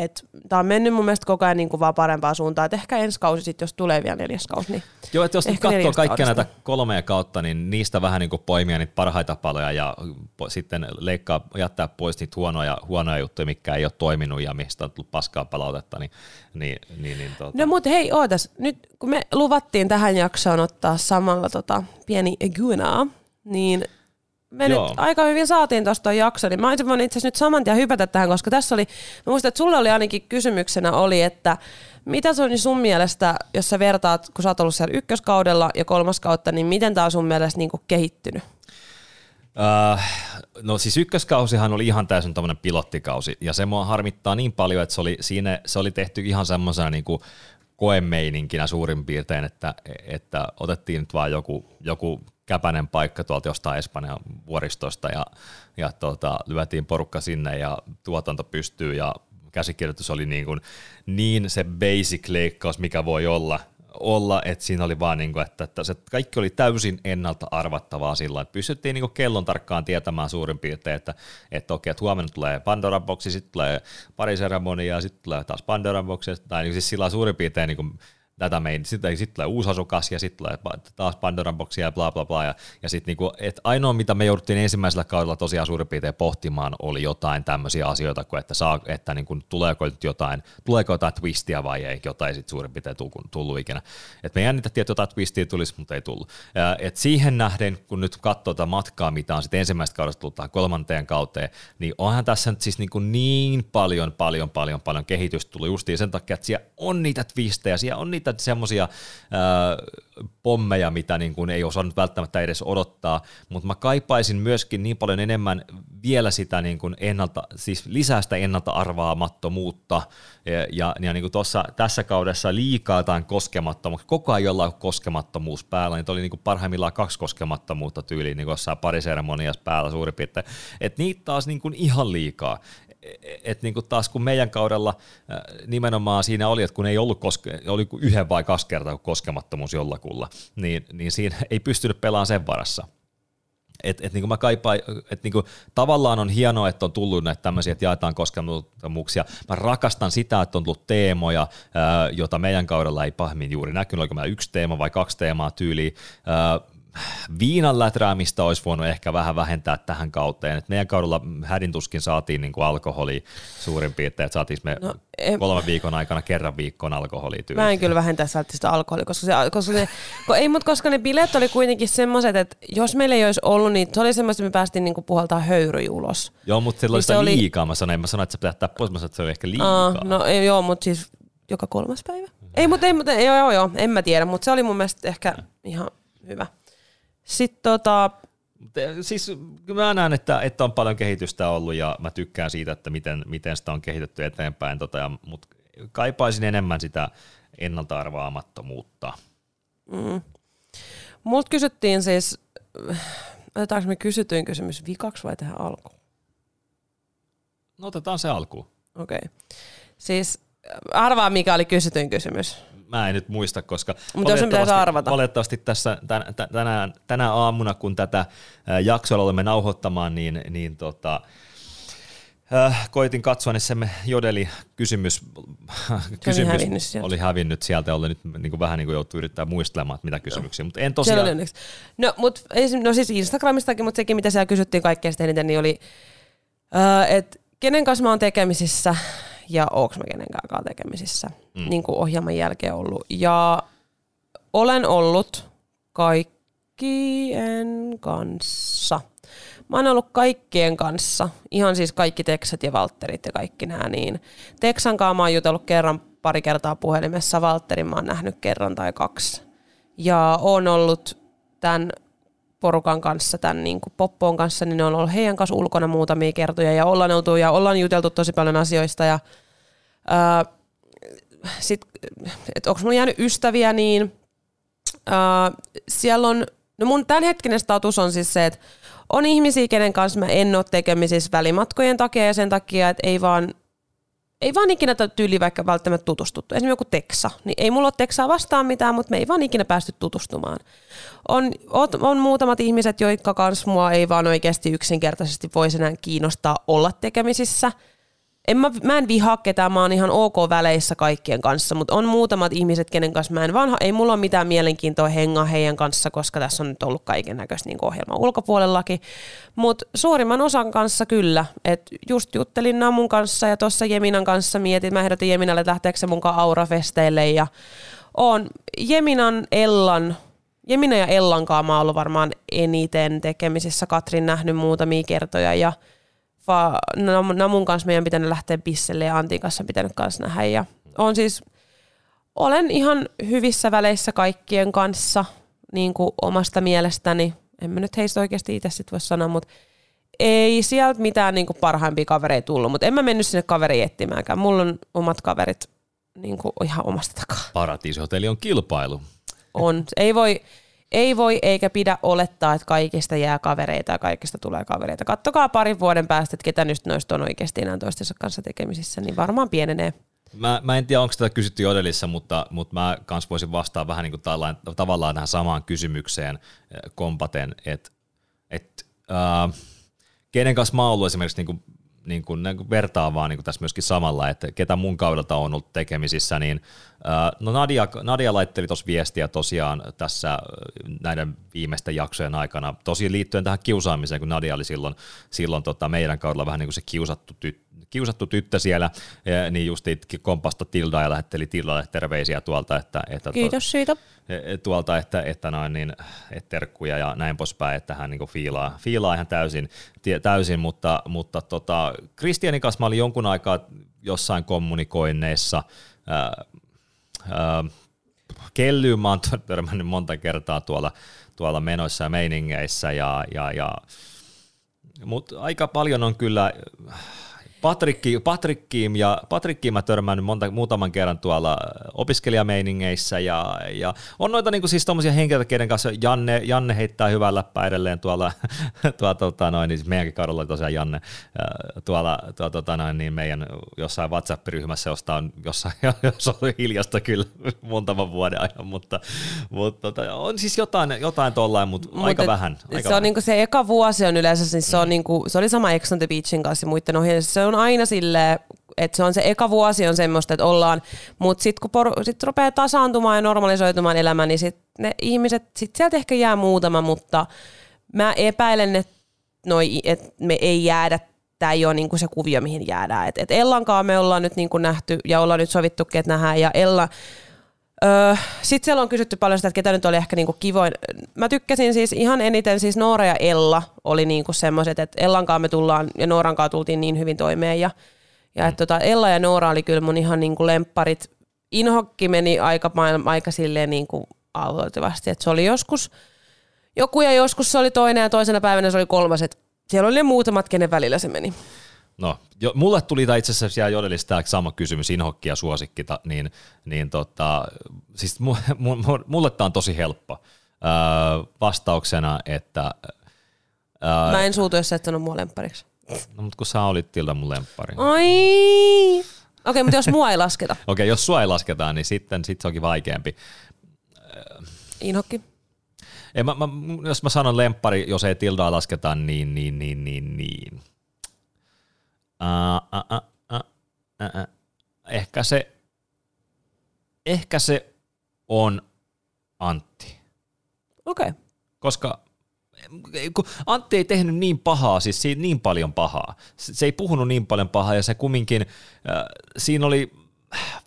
Tämä on mennyt mun mielestä koko ajan niin kuin vaan parempaan suuntaan. Et ehkä ensi kausi sitten, jos tulee vielä neljäs kausi. Niin Joo, että jos nyt katsoo kaikkia näitä kolmea kautta, niin niistä vähän niin kuin poimia niitä parhaita paloja ja po, sitten leikkaa, jättää pois niitä huonoja, huonoja juttuja, mikä ei ole toiminut ja mistä on tullut paskaa palautetta. Niin, niin, niin, niin, tuota. No mutta hei, ootas. Nyt kun me luvattiin tähän jaksoon ottaa samalla tota, pieni Gunaa, niin me Joo. nyt aika hyvin saatiin tuosta jakso, niin mä olisin voinut itse nyt saman tien hypätä tähän, koska tässä oli, mä muistan, että sulle oli ainakin kysymyksenä oli, että mitä se on sun mielestä, jos sä vertaat, kun sä oot ollut siellä ykköskaudella ja kolmas kautta, niin miten tää on sun mielestä niin kehittynyt? Uh, no siis ykköskausihan oli ihan täysin tämmöinen pilottikausi, ja se mua harmittaa niin paljon, että se oli, siinä, se oli tehty ihan semmoisena niin koemeininkinä suurin piirtein, että, että otettiin nyt vaan joku, joku käpänen paikka tuolta jostain Espanjan vuoristosta ja, ja tota, lyötiin porukka sinne ja tuotanto pystyy ja käsikirjoitus oli niin, kuin, niin se basic leikkaus, mikä voi olla, olla, että siinä oli vaan niin kuin, että, että se kaikki oli täysin ennalta arvattavaa sillä, että pystyttiin niin kuin kellon tarkkaan tietämään suurin piirtein, että, että okei, että huomenna tulee Pandora boxi, sitten tulee pari seremonia, sitten tulee taas Pandora boxi, tai niin siis sillä suurin piirtein niin kuin tätä meidän, sitten sit tulee uusi asukas ja sitten tulee taas Pandoran boxia ja bla bla bla. Ja, ja sitten niinku, et ainoa, mitä me jouduttiin ensimmäisellä kaudella tosiaan suurin piirtein pohtimaan, oli jotain tämmöisiä asioita, kuin että, saa, että niinku, tuleeko nyt jotain, tuleeko jotain twistia vai ei, jotain sitten suurin piirtein tullut, tullut ikinä. Et me jännitettiin, että jotain twistia tulisi, mutta ei tullut. Et siihen nähden, kun nyt katsoo tätä matkaa, mitä on sitten ensimmäistä kaudesta tullut tähän kolmanteen kauteen, niin onhan tässä nyt siis niinku niin paljon, paljon, paljon, paljon kehitystä tullut justiin sen takia, että siellä on niitä twistejä, siellä on niitä riittää semmoisia pommeja, mitä niin kuin ei osannut välttämättä edes odottaa, mutta mä kaipaisin myöskin niin paljon enemmän vielä sitä niin kuin ennalta, siis lisää sitä ennalta arvaamattomuutta, ja, ja, ja niin kuin tossa, tässä kaudessa liikaa jotain koskemattomuutta, koko ajan jollain koskemattomuus päällä, niin oli niin kuin parhaimmillaan kaksi koskemattomuutta tyyliin niin kuin jossain pariseremoniassa päällä suurin piirtein, että niitä taas niin kuin ihan liikaa, et niin kuin taas kun meidän kaudella äh, nimenomaan siinä oli, että kun ei ollut koske, oli yhden vai kaksi kertaa koskemattomuus jollakulla, niin, niin siinä ei pystynyt pelaamaan sen varassa. Et, et niin kuin mä kaipaan, et niin kuin, tavallaan on hienoa, että on tullut näitä tämmöisiä, että jaetaan koskemattomuuksia. Mä rakastan sitä, että on tullut teemoja, ää, jota meidän kaudella ei pahemmin juuri näkynyt. Oliko mä yksi teema vai kaksi teemaa tyyliin. Ää, viinan läträämistä olisi voinut ehkä vähän vähentää tähän kauteen. Et meidän kaudella hädintuskin saatiin niin kuin alkoholi suurin piirtein, että saatiin me no, en, kolmen viikon aikana kerran viikkoon alkoholi tyyli. Mä en kyllä vähentää sitä alkoholia, koska, se, koska, se, ko, ei, mutta koska ne bileet oli kuitenkin semmoiset, että jos meillä ei olisi ollut, niin se oli semmoista, että me päästiin niin kuin puhaltaa höyry ulos. Joo, mutta silloin niin sitä oli... liikaa, mä sanoin, mä sanoin, että se pitää ottaa pois, mä sanoin, että se on ehkä liikaa. Aa, no ei, joo, mutta siis joka kolmas päivä. Ei, mutta ei, mutta, joo, joo, joo, en mä tiedä, mutta se oli mun mielestä ehkä ihan hyvä. Sitten tota... Siis mä näen, että, että on paljon kehitystä ollut ja mä tykkään siitä, että miten, miten sitä on kehitetty eteenpäin, tota, mutta kaipaisin enemmän sitä ennalta arvaamattomuutta. Mm. Multa kysyttiin siis, otetaanko me kysytyin kysymys vikaksi vai tähän alkuun? No otetaan se alkuun. Okei. Okay. Siis arvaa mikä oli kysytyin kysymys mä en nyt muista, koska Mutta arvata. valitettavasti tässä tän, tänään, tänä aamuna, kun tätä jaksoa olemme nauhoittamaan, niin, niin tota, Äh, koitin katsoa, niin se jodeli kysymys, kysymys oli, hävinnyt sieltä. oli hävinnyt sieltä, oli nyt niin kuin vähän niin kuin joutuu yrittää muistelemaan, että mitä kysymyksiä, no. mutta en tosiaan. No, mut, no siis Instagramistakin, mutta sekin mitä siellä kysyttiin kaikkein eniten, niin oli, äh, että kenen kanssa mä oon tekemisissä ja onko mä kenenkään tekemisissä mm. niin kuin ohjelman jälkeen ollut. Ja olen ollut kaikkien kanssa. Mä oon ollut kaikkien kanssa, ihan siis kaikki Teksat ja Valtterit ja kaikki nämä niin. Teksan kanssa mä oon jutellut kerran pari kertaa puhelimessa, Valtterin mä oon nähnyt kerran tai kaksi. Ja on ollut tämän porukan kanssa, tämän niin kuin Poppoon kanssa, niin ne on ollut heidän kanssa ulkona muutamia kertoja ja ollaan oltu ja ollaan juteltu tosi paljon asioista ja ää, että onko mulla jäänyt ystäviä, niin ää, siellä on, no mun tämänhetkinen status on siis se, että on ihmisiä, kenen kanssa mä en ole tekemisissä välimatkojen takia ja sen takia, että ei vaan ei vaan ikinä tyyli vaikka välttämättä tutustuttu. Esimerkiksi joku Teksa, niin ei mulla ole Teksaa vastaan mitään, mutta me ei vaan ikinä päästy tutustumaan. On, on muutamat ihmiset, jotka kanssa mua ei vaan oikeasti yksinkertaisesti voisi enää kiinnostaa olla tekemisissä – en mä, mä en vihaa ketään, mä oon ihan ok väleissä kaikkien kanssa, mutta on muutamat ihmiset, kenen kanssa mä en vanha, ei mulla ole mitään mielenkiintoa hengaa heidän kanssa, koska tässä on nyt ollut kaiken näköistä niin ohjelman ulkopuolellakin. Mutta suurimman osan kanssa kyllä, että just juttelin Namun kanssa ja tuossa Jeminan kanssa mietin, mä ehdotin Jeminalle lähteekö se mukaan Aurafesteille ja on Jeminan Ellan Jemina ja Ellan kanssa mä oon ollut varmaan eniten tekemisissä. Katrin nähnyt muutamia kertoja ja vaan Namun kanssa meidän pitänyt lähteä pisselle ja Antin kanssa pitänyt kanssa nähdä. Ja on siis, olen ihan hyvissä väleissä kaikkien kanssa niin kuin omasta mielestäni. En mä nyt heistä oikeasti itse sit voi sanoa, mutta ei sieltä mitään niin kuin parhaimpia kavereita tullut, mutta en mä mennyt sinne kaveri etsimäänkään. Mulla on omat kaverit niin kuin ihan omasta takaa. Paratiisihotelli on kilpailu. On. Ei voi, ei voi eikä pidä olettaa, että kaikista jää kavereita ja kaikista tulee kavereita. Kattokaa parin vuoden päästä, että ketä nyt noista on oikeasti enää toistensa kanssa tekemisissä, niin varmaan pienenee. Mä, mä en tiedä, onko tätä kysytty Jodelissa, mutta, mutta mä kans voisin vastaa vähän niin kuin tavallaan, tavallaan tähän samaan kysymykseen eh, kompaten, että et, äh, kenen kanssa mä oon ollut esimerkiksi niin kuin niin kuin, niin kuin vertaa vaan niin kuin tässä myöskin samalla, että ketä mun kaudelta on ollut tekemisissä, niin no Nadia, Nadia laitteli tuossa viestiä tosiaan tässä näiden viimeisten jaksojen aikana, tosi liittyen tähän kiusaamiseen, kun Nadia oli silloin, silloin tota meidän kaudella vähän niin kuin se kiusattu tyttö, kiusattu tyttö siellä, niin just kompasta Tildaa ja lähetteli Tildalle terveisiä tuolta, että, että Kiitos siitä. E, e, tuolta, että, että noin niin, että terkkuja ja näin poispäin, että hän niin fiilaa, fiilaa ihan täysin, täysin mutta, mutta tota, Kristianin kanssa mä olin jonkun aikaa jossain kommunikoinneissa, ää, kellyyn mä oon törmännyt monta kertaa tuolla, tuolla menoissa ja meiningeissä, ja, ja, ja mutta aika paljon on kyllä Patrikki, Patrikkiin ja Patrikkiin mä törmännyt monta, muutaman kerran tuolla opiskelijameiningeissä ja, ja on noita niinku siis tommosia henkilöitä, keiden kanssa Janne, Janne heittää hyvää läppää edelleen tuolla, tuolla, tota noin, niin siis meidänkin kaudella oli tosiaan Janne tuolla, tuolla tota noin, niin meidän jossain WhatsApp-ryhmässä, josta on jossain, jos on hiljasta kyllä muutaman vuoden ajan, mutta, mutta tota, on siis jotain, jotain tollain, mutta Mut aika et, vähän. Aika se vähän. on niinku se eka vuosi on yleensä, siis se, on mm. niinku, se oli sama Ex on the Beachin kanssa muiden ohjeessa, se on aina silleen, että se on se eka vuosi on semmoista, että ollaan, mutta sitten kun por, sit rupeaa tasaantumaan ja normalisoitumaan elämä, niin sit ne ihmiset, sit sieltä ehkä jää muutama, mutta mä epäilen, että noi, et me ei jäädä tämä ei ole niinku se kuvio, mihin jäädään. Et, et Ellankaan me ollaan nyt niinku nähty ja ollaan nyt sovittu, että nähdään. Ja Ella, öö, sitten siellä on kysytty paljon sitä, että ketä nyt oli ehkä niinku kivoin. Mä tykkäsin siis ihan eniten, siis Noora ja Ella oli niinku semmoiset, että Ellankaan me tullaan ja Noorankaan tultiin niin hyvin toimeen. Ja, ja että tota, Ella ja Noora oli kyllä mun ihan niinku lempparit. Inhokki meni aika, aika silleen niinku aloittavasti, että se oli joskus joku ja joskus se oli toinen ja toisena päivänä se oli kolmas, että siellä oli ne muutamat, kenen välillä se meni. No, jo, mulle tuli itse asiassa siellä Jodelista sama kysymys, inhokki ja suosikki, niin, niin tota, siis mu, mu, mu, mulle tämä on tosi helppo. Öö, vastauksena, että... Öö, Mä en suutu, jos sä et sano mua lemppariksi. No, mutta kun sä olit Tilda mun lemppari. Ai! Okei, okay, mutta jos mua ei lasketa. Okei, okay, jos sua ei lasketa, niin sitten sit se onkin vaikeampi. Inhokki. Ei, mä, mä, jos mä sanon lemppari, jos ei Tildaa lasketa, niin, niin, niin, niin, niin. Uh, uh, uh, uh, uh, uh. Ehkä se, ehkä se on Antti. Okei. Okay. Koska kun Antti ei tehnyt niin pahaa, siis niin paljon pahaa. Se ei puhunut niin paljon pahaa ja se kumminkin, äh, siinä oli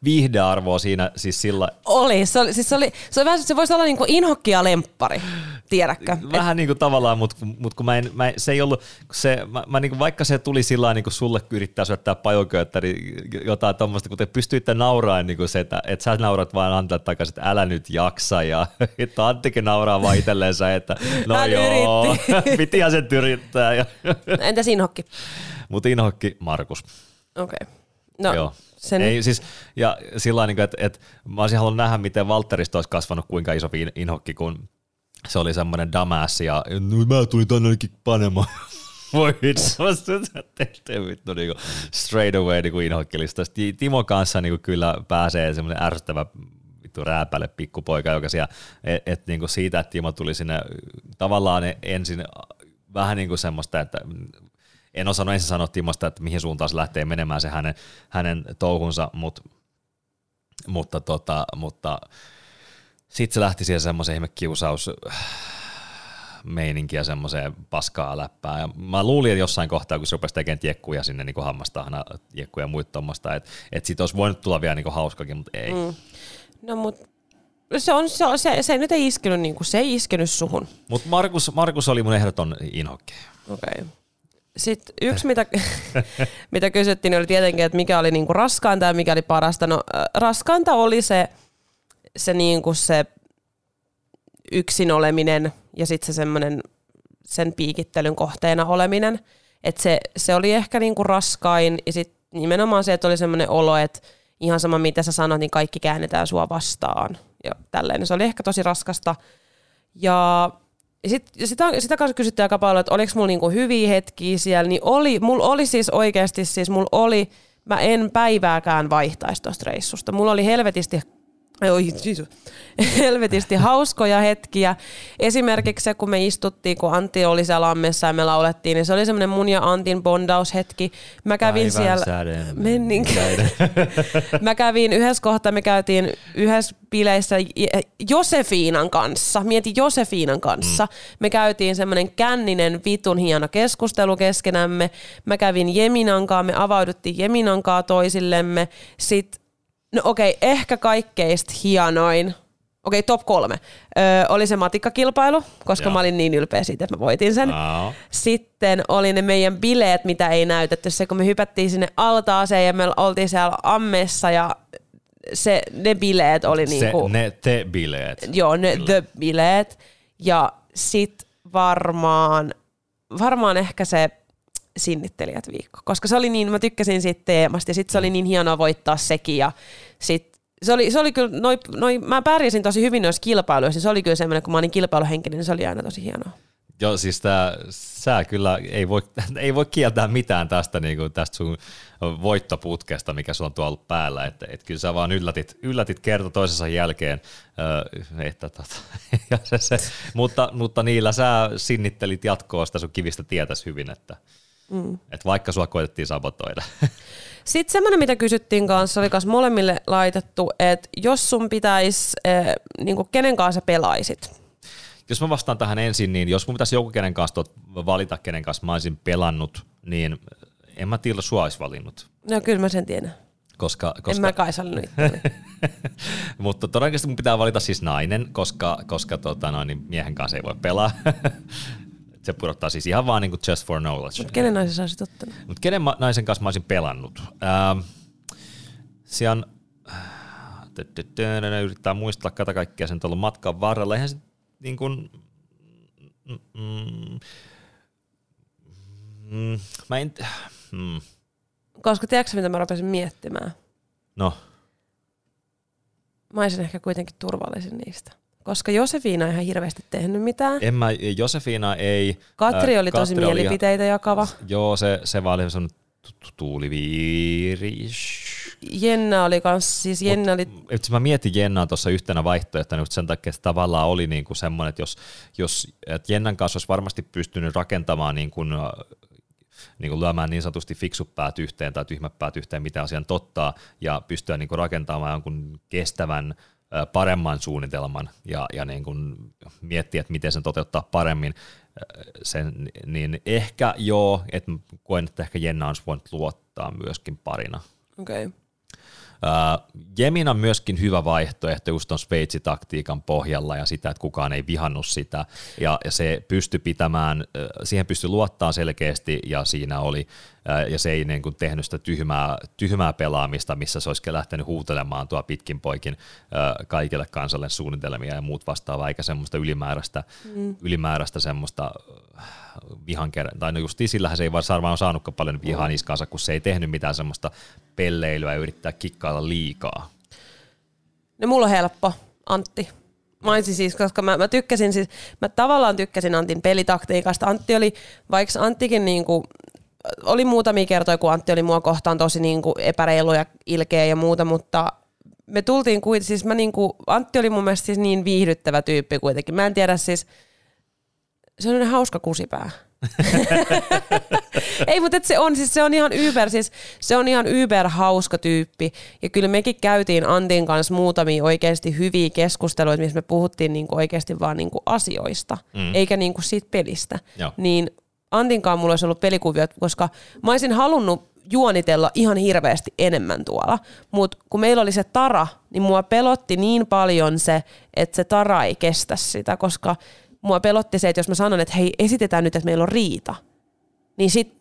viihdearvoa siinä siis sillä... Oli, se, oli, siis se, oli, se, oli vähän, se voisi olla niin kuin inhokki ja lemppari, tiedätkö? Vähän niin kuin tavallaan, mutta mut kun mä en, mä, se ei ollut, se, mä, mä niin kuin, vaikka se tuli sillä niin kuin sulle yrittää syöttää pajoköyttäri jotain tuommoista, kun te pystyitte nauraamaan niin kuin se, että, että sä naurat vaan antaa takaisin, että älä nyt jaksa ja että Anttikin nauraa vaan itselleensä, että no Hän joo, pitihän sen yrittää. Ja. Entäs Inhokki? Mutta Inhokki, Markus. Okei. Okay. No, Joo. Sen... Ei, siis, ja sillä niin että, että mä olisin halunnut nähdä, miten Valterista olisi kasvanut kuinka iso inhokki, kun se oli semmoinen damas ja no, mä tulin tänne ainakin panemaan. Voi vittu, te vittu niin straight away niin inhokkilista. Timo kanssa niin kyllä pääsee semmoinen ärsyttävä vittu rääpälle pikkupoika, joka siellä, et, et niin kuin siitä, että Timo tuli sinne tavallaan ensin vähän niin kuin semmoista, että en osannut ensin sanoa Timosta, että mihin suuntaan se lähtee menemään se hänen, hänen touhunsa, mut, mutta, tota, mutta sitten se lähti siihen semmoiseen ihme kiusaus meininkiä semmoiseen paskaa läppää. Ja mä luulin, että jossain kohtaa, kun se rupesi tekemään tiekkuja sinne niin hammastahana, tiekkuja ja muita tuommoista, että et siitä olisi voinut tulla vielä niin hauskakin, mutta ei. Mm. No mutta se, on, se, on, se, se nyt ei iskenyt, niin kuin, se ei iskenyt suhun. Mutta Markus, Markus oli mun ehdoton inhokki. Okei. Okay. Sitten yksi, mitä, mitä kysyttiin, oli tietenkin, että mikä oli niinku raskainta ja mikä oli parasta. No, raskainta oli se, se, niinku se yksin oleminen ja sitten se semmoinen sen piikittelyn kohteena oleminen. Et se, se oli ehkä niinku raskain ja sitten nimenomaan se, että oli semmoinen olo, että ihan sama mitä sä sanot, niin kaikki käännetään sua vastaan. Ja tälleen. Se oli ehkä tosi raskasta. Ja sit, sitä, sitä kanssa kysyttiin aika paljon, että oliko mulla niinku hyviä hetkiä siellä, niin oli, mulla oli siis oikeasti, siis mulla oli, mä en päivääkään vaihtaisi tuosta reissusta. Mulla oli helvetisti Oi, Jesus. helvetisti hauskoja hetkiä. Esimerkiksi se, kun me istuttiin, kun Antti oli siellä lammessa ja me laulettiin, niin se oli semmoinen mun ja Antin bondaushetki. Mä kävin Päivän siellä... Mennin. mä kävin yhdessä kohtaa, me käytiin yhdessä bileissä Josefiinan kanssa. Mieti Josefiinan kanssa. Mm. Me käytiin semmoinen känninen vitun hieno keskustelu keskenämme. Mä kävin Jeminankaa, me avauduttiin Jeminankaa toisillemme. Sitten No okei, okay, ehkä kaikkeista hienoin, okei okay, top kolme, öö, oli se matikkakilpailu, koska Joo. mä olin niin ylpeä siitä, että mä voitin sen. Joo. Sitten oli ne meidän bileet, mitä ei näytetty, se kun me hypättiin sinne altaaseen ja me oltiin siellä ammessa ja se, ne bileet oli Se, niinku... ne te bileet. Joo, ne the bileet. Ja sit varmaan, varmaan ehkä se sinnittelijät viikko, koska se oli niin, mä tykkäsin siitä teemasta ja sit se oli niin hienoa voittaa sekin ja sit se oli, se oli kyllä, noi, noi, mä pärjäsin tosi hyvin noissa kilpailuissa, se oli kyllä semmoinen, kun mä olin kilpailuhenkinen, niin se oli aina tosi hienoa. Joo, siis tää, sä kyllä ei voi, ei voi kieltää mitään tästä, niin kuin tästä sun voittoputkesta, mikä sulla on tuolla päällä. Että, et kyllä sä vaan yllätit, yllätit kerta toisensa jälkeen. että, tota, ja se, se, mutta, mutta niillä sä sinnittelit jatkoa sitä sun kivistä tietäisi hyvin, että, mm. että vaikka sua koetettiin sabotoida. Sitten semmoinen, mitä kysyttiin kanssa, oli kanssa molemmille laitettu, että jos sun pitäisi, äh, niin kenen kanssa pelaisit, jos mä vastaan tähän ensin, niin jos mun pitäisi joku kenen kanssa valita, kenen kanssa mä olisin pelannut, niin en mä tiedä, sua olisi valinnut. No kyllä mä sen tiedän. Koska, koska... En mä kai sallinut Mutta todennäköisesti mun pitää valita siis nainen, koska, koska tota noin, niin miehen kanssa ei voi pelaa. Se pudottaa siis ihan vaan niin kuin just for knowledge. Mutta kenen naisen sä olisit ottanut? Mutta kenen ma- naisen kanssa mä olisin pelannut? Ähm, siellä yrittää muistella kata kaikkea sen tuolla matkan varrella. Eihän se niin kuin, mm, mm, mm, mä en, mm. Koska tiedätkö mitä mä rupesin miettimään? No. Mä olisin ehkä kuitenkin turvallisin niistä. Koska Josefina ei ihan hirveästi tehnyt mitään. En mä, Josefina ei. Katri oli tosi Katri mielipiteitä oli, jakava. Joo, se, se vaan oli tuuliviiri. Jenna oli kans, siis Jenna Mut, oli... Et mä mietin Jennaa tuossa yhtenä vaihtoehtona sen takia, että tavallaan oli niinku semmoinen, että jos, jos et Jennan kanssa olisi varmasti pystynyt rakentamaan niin kuin, niin kuin lyömään niin sanotusti fiksut päät yhteen tai tyhmät päät yhteen, mitä asian tottaa, ja pystyä niin kuin rakentamaan jonkun kestävän paremman suunnitelman ja, ja niin kuin miettiä, että miten sen toteuttaa paremmin, sen, niin ehkä joo, että koen, että ehkä Jenna olisi voinut luottaa myöskin parina. Okei. Okay. Uh, Jemin on myöskin hyvä vaihtoehto just on Sveitsi-taktiikan pohjalla ja sitä, että kukaan ei vihannut sitä. Ja, ja se pystyi pitämään, siihen pystyi luottaa selkeästi ja siinä oli, ja se ei niin kuin tehnyt sitä tyhmää, tyhmää pelaamista, missä se olisi lähtenyt huutelemaan tuo pitkin poikin kaikille kansalle suunnitelmia ja muut vastaavaa, eikä semmoista ylimääräistä, mm. ylimääräistä semmoista vihan kerran, tai no just sillähän se ei varmaan saanutkaan paljon vihaa mm. niskaansa, kun se ei tehnyt mitään semmoista pelleilyä ja yrittää kikkailla liikaa. No mulla on helppo, Antti. Mä siis, koska mä, mä tykkäsin siis, mä tavallaan tykkäsin Antin pelitaktiikasta. Antti oli, vaikka Anttikin niinku, oli muutamia kertoja, kun Antti oli mua kohtaan tosi niinku epäreilu ja ilkeä ja muuta, mutta me tultiin kuitenkin, siis mä niinku, Antti oli mun mielestä siis niin viihdyttävä tyyppi kuitenkin. Mä en tiedä siis, se on hauska kusipää. Ei, mutta se on, siis se on ihan yber, siis se on ihan yber hauska tyyppi. Ja kyllä mekin käytiin Antin kanssa muutamia oikeasti hyviä keskusteluita, missä me puhuttiin niinku oikeasti vaan niinku asioista, mm. eikä niinku siitä pelistä. Joo. Niin Antinkaan mulla olisi ollut pelikuviot, koska mä olisin halunnut juonitella ihan hirveästi enemmän tuolla. Mutta kun meillä oli se tara, niin mua pelotti niin paljon se, että se tara ei kestä sitä, koska mua pelotti se, että jos mä sanon, että hei, esitetään nyt, että meillä on riita, niin sit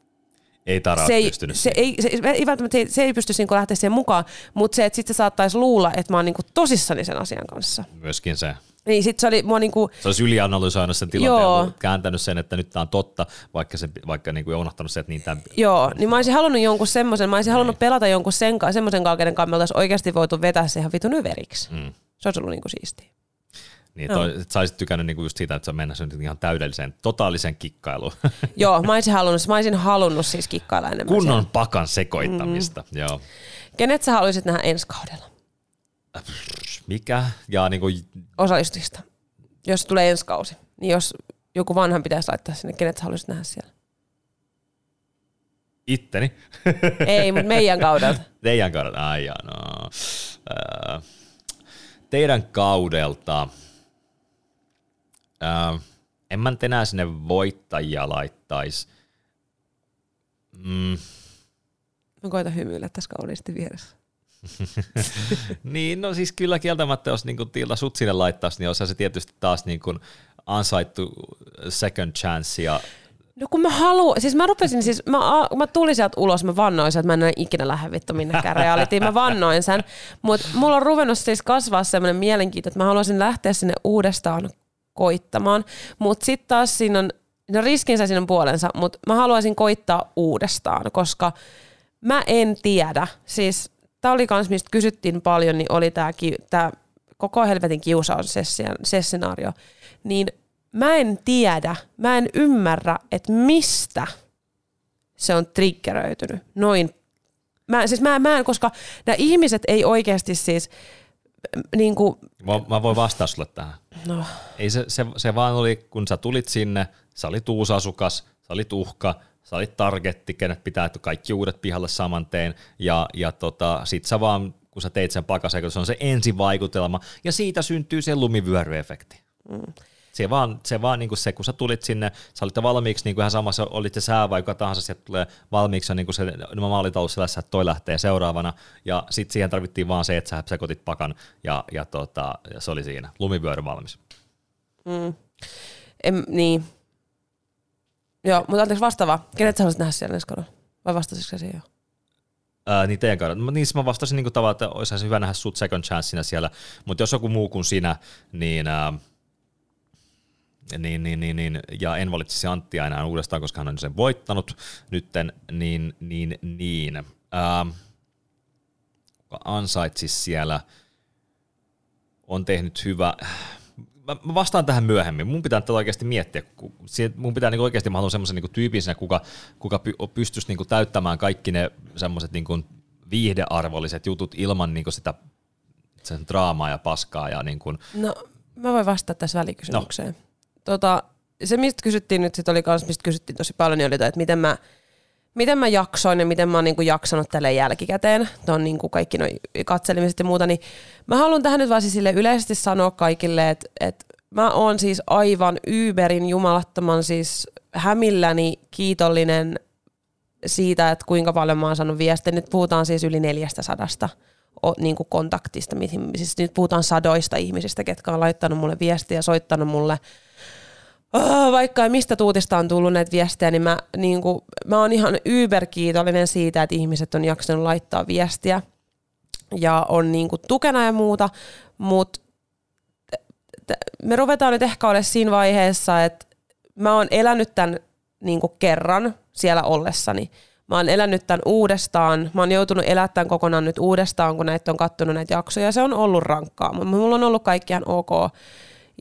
ei Tara se ei, pystynyt se ei, se, ei, välttämättä, se, se ei pystyisi niinku lähteä siihen mukaan, mutta se, että sitten se saattaisi luulla, että mä oon niinku tosissani sen asian kanssa. Myöskin se. Niin sit se oli mua niinku... Se olisi ylianalysoinut sen tilanteen Joo. kääntänyt sen, että nyt tämä on totta, vaikka, se, vaikka niinku unohtanut se, että niin tämän... Joo, niin mä olisin halunnut jonkun semmoisen, mä olisin halunnut niin. pelata jonkun sen, semmoisen kanssa, kenen kanssa me oltaisiin oikeasti voitu vetää se ihan vitun överiksi. Mm. Se olisi ollut niinku siistiä. Niin, toi, no. sä olisit tykännyt niinku just siitä, että sä mennä ihan täydelliseen, totaaliseen kikkailuun. Joo, mä olisin halunnut, mä olisin halunnut siis kikkailla enemmän. Kunnon siellä. pakan sekoittamista, mm. joo. Kenet sä haluaisit nähdä ensi kaudella? Mikä? Ja niinku... Osallistujista. Jos tulee ensi kausi, niin jos joku vanhan pitäisi laittaa sinne, kenet sä haluaisit nähdä siellä? Itteni. Ei, mutta meidän kaudelta. Teidän kaudelta, ai jaa, no. teidän kaudelta. Äh, en mä enää sinne voittajia laittaisi. Mm. Mä koitan hymyillä tässä kauniisti vieressä. niin, no siis kyllä kieltämättä, jos niinku Tilda sut sinne laittaisi, niin olisi se tietysti taas niinku ansaittu second chance ja No kun mä haluan, siis mä rupesin siis, mä, mä tulin sieltä ulos, mä vannoin sen, että mä en ikinä lähde vittu minnekään realityin, mä vannoin sen. Mutta mulla on ruvennut siis kasvaa semmoinen mielenkiinto, että mä haluaisin lähteä sinne uudestaan koittamaan. Mutta sitten taas siinä on, no riskinsä siinä on puolensa, mutta mä haluaisin koittaa uudestaan, koska mä en tiedä. Siis tää oli kans, mistä kysyttiin paljon, niin oli tää, tää koko helvetin kiusaus se skenaario. Niin mä en tiedä, mä en ymmärrä, että mistä se on triggeröitynyt noin. Mä, siis mä, mä en, koska nämä ihmiset ei oikeasti siis, niin kuin... mä, mä voin vastata sulle tähän. No. Ei se, se, se vaan oli, kun sä tulit sinne, sä olit uusasukas, sä olit uhka, sä olit targetti, kenet pitää kaikki uudet pihalle saman teen, ja, ja tota, sit sä vaan, kun sä teit sen pakasen, se on se ensivaikutelma, ja siitä syntyy se lumivyöryefekti. Mm se vaan, se, vaan niin kuin se, kun sä tulit sinne, sä olit valmiiksi niin kuin ihan samassa, olit se sää vai joka tahansa, sieltä tulee valmiiksi niin kuin se maalitalous sellaisessa, että toi lähtee seuraavana, ja sitten siihen tarvittiin vaan se, että sä sekoitit pakan, ja, ja, tota, ja se oli siinä, lumivyöry valmis. Mm. En, niin. Joo, mutta anteeksi vastaava. Kenet sä haluaisit nähdä siellä ensi Vai vastasitko siihen jo? Ää, niin teidän kaudella. Niin mä vastasin niin tavallaan, että olisi hyvä nähdä sut second chanceina siellä, mutta jos joku muu kuin sinä, niin ää, niin, niin, niin, niin, ja en valitsisi Anttia enää uudestaan, koska hän on sen voittanut nytten, niin, niin, niin. Ää, ansaitsisi siellä, on tehnyt hyvä, mä vastaan tähän myöhemmin. Mun pitää tätä oikeasti miettiä. Mun pitää niin oikeasti, mä haluan semmoisen niin tyypin sinne, kuka, kuka pystyisi niin täyttämään kaikki ne semmoiset niin viihdearvolliset jutut ilman niin sitä sen draamaa ja paskaa. Ja niin kuin. No, mä voin vastata tässä välikysymykseen. No. Tota, se, mistä kysyttiin nyt, sit oli kans, mistä kysyttiin tosi paljon, niin oli että miten mä, miten mä jaksoin ja miten mä oon niinku jaksanut tälle jälkikäteen, tuon niinku kaikki noi katselemiset ja muuta, niin mä haluan tähän nyt vaan siis sille yleisesti sanoa kaikille, että, että mä oon siis aivan Uberin jumalattoman siis hämilläni kiitollinen siitä, että kuinka paljon mä oon saanut viestiä. Nyt puhutaan siis yli neljästä sadasta niin kuin kontaktista. Siis nyt puhutaan sadoista ihmisistä, ketkä on laittanut mulle viestiä ja soittanut mulle oh, vaikka mistä tuutista on tullut näitä viestejä, niin mä, niin kuin, mä oon ihan yberkiitollinen siitä, että ihmiset on jaksanut laittaa viestiä ja on niin kuin, tukena ja muuta, mutta me ruvetaan nyt ehkä olemaan siinä vaiheessa, että mä oon elänyt tämän niin kuin kerran siellä ollessani. Mä oon elänyt tämän uudestaan. Mä oon joutunut elättämään kokonaan nyt uudestaan, kun näitä on kattonut näitä jaksoja. Se on ollut rankkaa, mutta mulla on ollut kaikki ihan ok.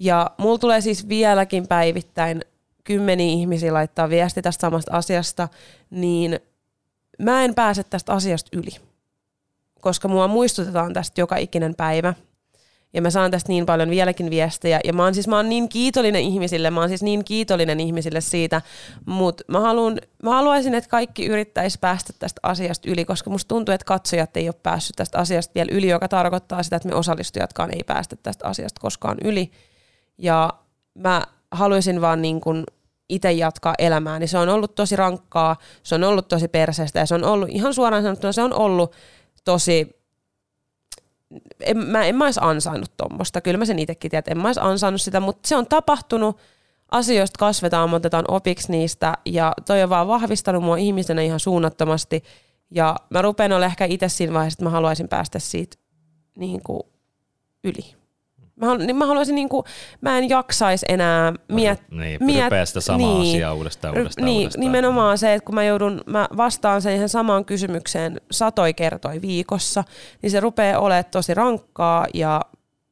Ja mulla tulee siis vieläkin päivittäin kymmeniä ihmisiä laittaa viesti tästä samasta asiasta, niin mä en pääse tästä asiasta yli. Koska mua muistutetaan tästä joka ikinen päivä. Ja mä saan tästä niin paljon vieläkin viestejä. Ja mä oon siis mä oon niin kiitollinen ihmisille, mä oon siis niin kiitollinen ihmisille siitä, mutta mä, haluan, mä haluaisin, että kaikki yrittäisi päästä tästä asiasta yli, koska musta tuntuu, että katsojat ei ole päässyt tästä asiasta vielä yli, joka tarkoittaa sitä, että me osallistujatkaan ei päästä tästä asiasta koskaan yli ja mä haluaisin vaan niin kuin itse jatkaa elämää, niin se on ollut tosi rankkaa, se on ollut tosi perseestä ja se on ollut ihan suoraan sanottuna, se on ollut tosi, en, mä en mä olisi ansainnut tuommoista, kyllä mä sen itsekin tiedän, että en mä olisi ansainnut sitä, mutta se on tapahtunut, asioista kasvetaan, otetaan opiksi niistä ja toi on vaan vahvistanut mua ihmisenä ihan suunnattomasti. Ja mä rupean olla ehkä itse siinä vaiheessa, että mä haluaisin päästä siitä niin kuin yli. Mä, niin mä haluaisin niinku, mä en jaksaisi enää miettiä. Niin, miet, sitä samaa niin, asiaa uudestaan, uudestaan, niin, uudestaan. Nimenomaan se, että kun mä joudun, mä vastaan sen ihan samaan kysymykseen satoi kertoi viikossa, niin se rupeaa olemaan tosi rankkaa ja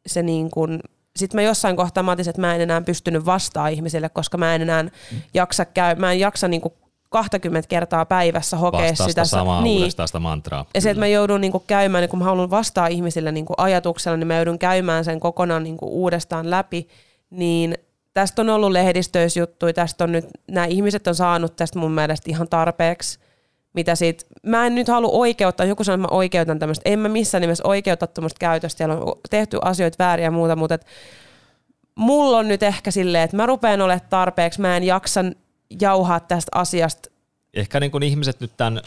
se niin kuin, sitten mä jossain kohtaa mä otin, että mä en enää pystynyt vastaamaan ihmisille, koska mä en enää jaksa käy, mä en jaksa niinku 20 kertaa päivässä hokea Vastaa sitä. samaa niin. uudestaan sitä mantraa. Ja se, että mä joudun niinku käymään, niin kun mä haluan vastaa ihmisille niinku ajatuksella, niin mä joudun käymään sen kokonaan niinku uudestaan läpi, niin tästä on ollut lehdistöisjuttuja, tästä on nyt, nämä ihmiset on saanut tästä mun mielestä ihan tarpeeksi, mitä siitä, mä en nyt halua oikeuttaa, joku sanoo, että mä oikeutan tämmöistä, en mä missään nimessä oikeuta tämmöistä käytöstä, siellä on tehty asioita väärin ja muuta, mutta et, mulla on nyt ehkä silleen, että mä rupean olemaan tarpeeksi, mä en jaksa jauhaa tästä asiasta. Ehkä niin kuin ihmiset nyt tämän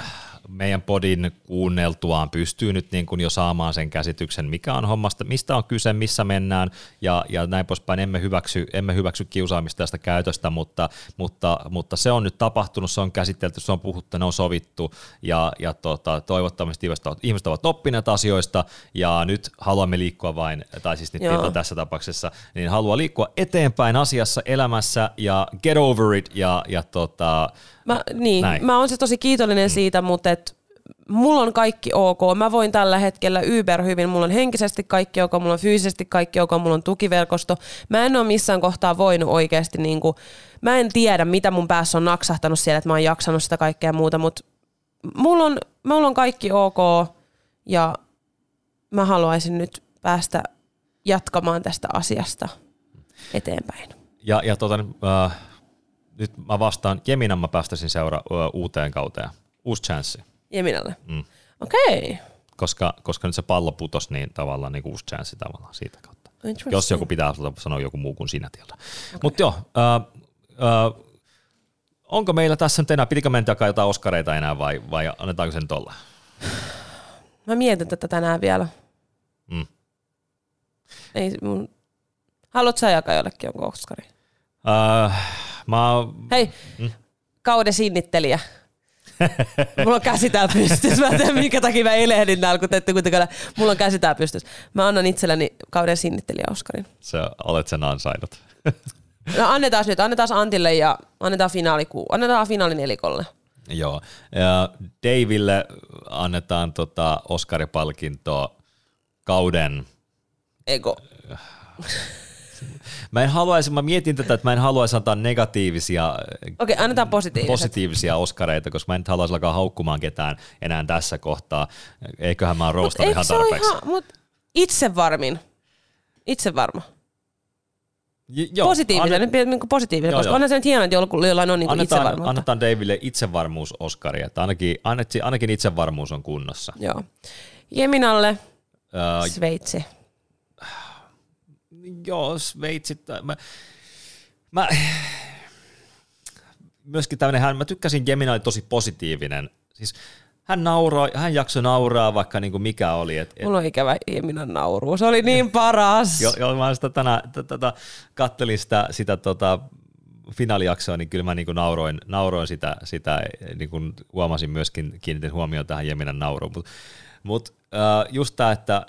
meidän podin kuunneltuaan pystyy nyt niin kuin jo saamaan sen käsityksen, mikä on hommasta, mistä on kyse, missä mennään ja, ja näin poispäin. Emme hyväksy, emme hyväksy kiusaamista tästä käytöstä, mutta, mutta, mutta se on nyt tapahtunut, se on käsitelty, se on puhuttu, ne on sovittu ja, ja tota, toivottavasti ihmiset ovat oppineet asioista ja nyt haluamme liikkua vain, tai siis nyt tässä tapauksessa, niin haluaa liikkua eteenpäin asiassa, elämässä ja get over it ja, ja tota, Mä, niin, Näin. mä oon siis tosi kiitollinen siitä, mutta et mulla on kaikki ok. Mä voin tällä hetkellä yber hyvin. Mulla on henkisesti kaikki ok, mulla on fyysisesti kaikki ok, mulla on tukiverkosto. Mä en ole missään kohtaa voinut oikeasti, niin kuin, mä en tiedä mitä mun päässä on naksahtanut siellä, että mä oon jaksanut sitä kaikkea muuta, mutta mulla on, mulla on kaikki ok ja mä haluaisin nyt päästä jatkamaan tästä asiasta eteenpäin. Ja, ja tota, äh, nyt mä vastaan, Jeminan mä päästäisin seura uuteen kauteen. Uusi chanssi. Jeminalle? Mm. Okei. Okay. Koska, koska nyt se pallo putos, niin tavallaan niin uusi chanssi tavallaan siitä kautta. Jos joku pitää sanoa joku muu kuin sinä tieltä. Okay. Mutta joo, äh, äh, onko meillä tässä nyt enää, pitikö mennä jotain oskareita enää vai, vai annetaanko sen tolla? Mä mietin tätä tänään vielä. Mm. Ei mun... Haluatko sä jakaa jollekin jonkun oskari? Äh, Mä oon... Hei, mm? kauden sinnittelijä. Mulla on käsi täällä pystys. Mä en tiedä, minkä takia mä elehdin täällä, kun teette kuitenkaan. Mulla on käsi täällä pystys. Mä annan itselleni kauden sinnittelijä Oskarin. Se olet sen ansainnut. No annetaan nyt, annetaan Antille ja annetaan finaali, annetaan finaali nelikolle. Joo. Ja Daville annetaan tota Oscaripalkintoa kauden... Ego. Mä en haluaisi, mä mietin tätä, että mä en haluaisi antaa negatiivisia, Okei, okay, annetaan positiivisia oskareita, koska mä en haluaisi alkaa haukkumaan ketään enää tässä kohtaa. Eiköhän mä oon roostannut ihan tarpeeksi. Ihan, mut itse varmin. Itse varma. J- joo, positiivinen, annet, niin kuin positiivinen, joo, koska joo. onhan se nyt hienoa, että jollain on niin annetaan, itsevarmuutta. Annetaan Daville itsevarmuus Oskari, että ainakin, ainakin itsevarmuus on kunnossa. Joo. Jeminalle uh, Sveitsi joo, Sveitsi, mä, mä, myöskin tämmöinen, hän, mä tykkäsin, Gemini oli tosi positiivinen, siis hän nauraa, hän jaksoi nauraa vaikka niin kuin mikä oli. Et, et, Mulla on ikävä Jeminan nauru, se oli niin paras. Joo, jo, mä sitä tänä, t- t- t- kattelin sitä, sitä tota, finaalijaksoa, niin kyllä mä niin kuin nauroin, nauroin sitä, sitä niin kuin huomasin myöskin, kiinnitin huomioon tähän Jeminan nauruun, mutta mut, äh, just tämä, että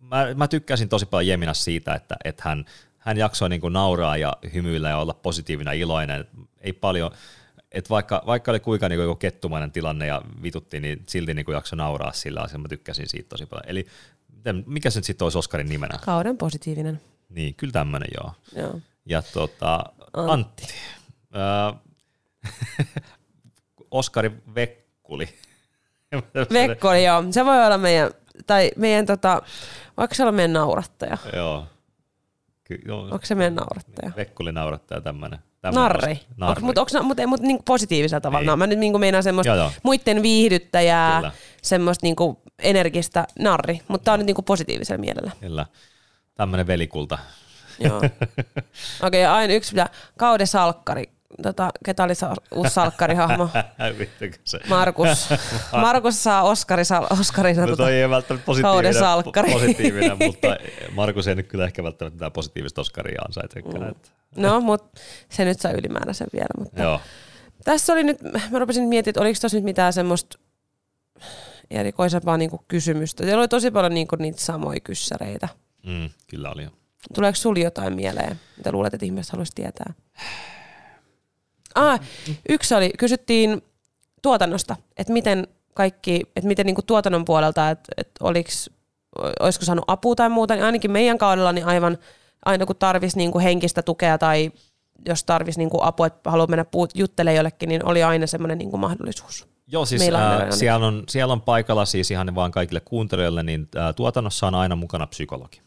mä, mä tykkäsin tosi paljon Jeminas siitä, että, että hän, hän jaksoi niin kuin nauraa ja hymyillä ja olla positiivinen iloinen. Ei paljon, että vaikka, vaikka oli kuinka niin kuin kettumainen tilanne ja vitutti, niin silti niin kuin jaksoi nauraa sillä asialla. Mä tykkäsin siitä tosi paljon. Eli mikä se nyt sitten olisi Oskarin nimenä? Kauden positiivinen. Niin, kyllä tämmöinen joo. joo. Ja tota, Antti. Antti. Oskari Vekkuli. Vekkuli, joo. Se voi olla meidän, tai meidän tota, vaikka se on meidän naurattaja? Joo. Ky- joo. Onko se meidän naurattaja? Vekkuli naurattaja tämmöinen. Narri. Narri. Mutta onko mut, mut, niinku positiivisella tavalla? No, mä nyt niinku meinaan semmoista joo, joo. muiden viihdyttäjää, Kyllä. semmoista niinku energistä narri, mutta tää on nyt niinku positiivisella mielellä. Kyllä. Tämmöinen velikulta. Joo. Okei, okay, aina yksi Kaude Salkkari tota, ketä oli se uusi salkkarihahmo? Markus. Markus saa Oskari, Oskarina no, toi ei välttämättä positiivinen, salkkari. positiivinen mutta Markus ei nyt kyllä ehkä välttämättä mitään positiivista Oskaria ansaitsekaan. Mm. No, mutta se nyt saa ylimääräisen vielä. Mutta Joo. Tässä oli nyt, mä rupesin miettimään, että oliko tuossa nyt mitään semmoista erikoisempaa niinku kysymystä. Siellä oli tosi paljon niinku niitä samoja kyssäreitä. Mm, kyllä oli. Tuleeko sinulle jotain mieleen, mitä luulet, että ihmiset haluaisi tietää? Ah, yksi oli, kysyttiin tuotannosta, että miten kaikki, että miten niin kuin tuotannon puolelta, että, että oliks, olisiko saanut apua tai muuta, niin ainakin meidän kaudella niin aivan aina kun tarvisi niin kuin henkistä tukea tai jos tarvisi niin kuin apua, että haluaa mennä puut, juttelemaan jollekin, niin oli aina semmoinen niin kuin mahdollisuus. Joo, siis ää, siellä, on, siellä on paikalla siis ihan vaan kaikille kuuntelijoille, niin ää, tuotannossa on aina mukana psykologi.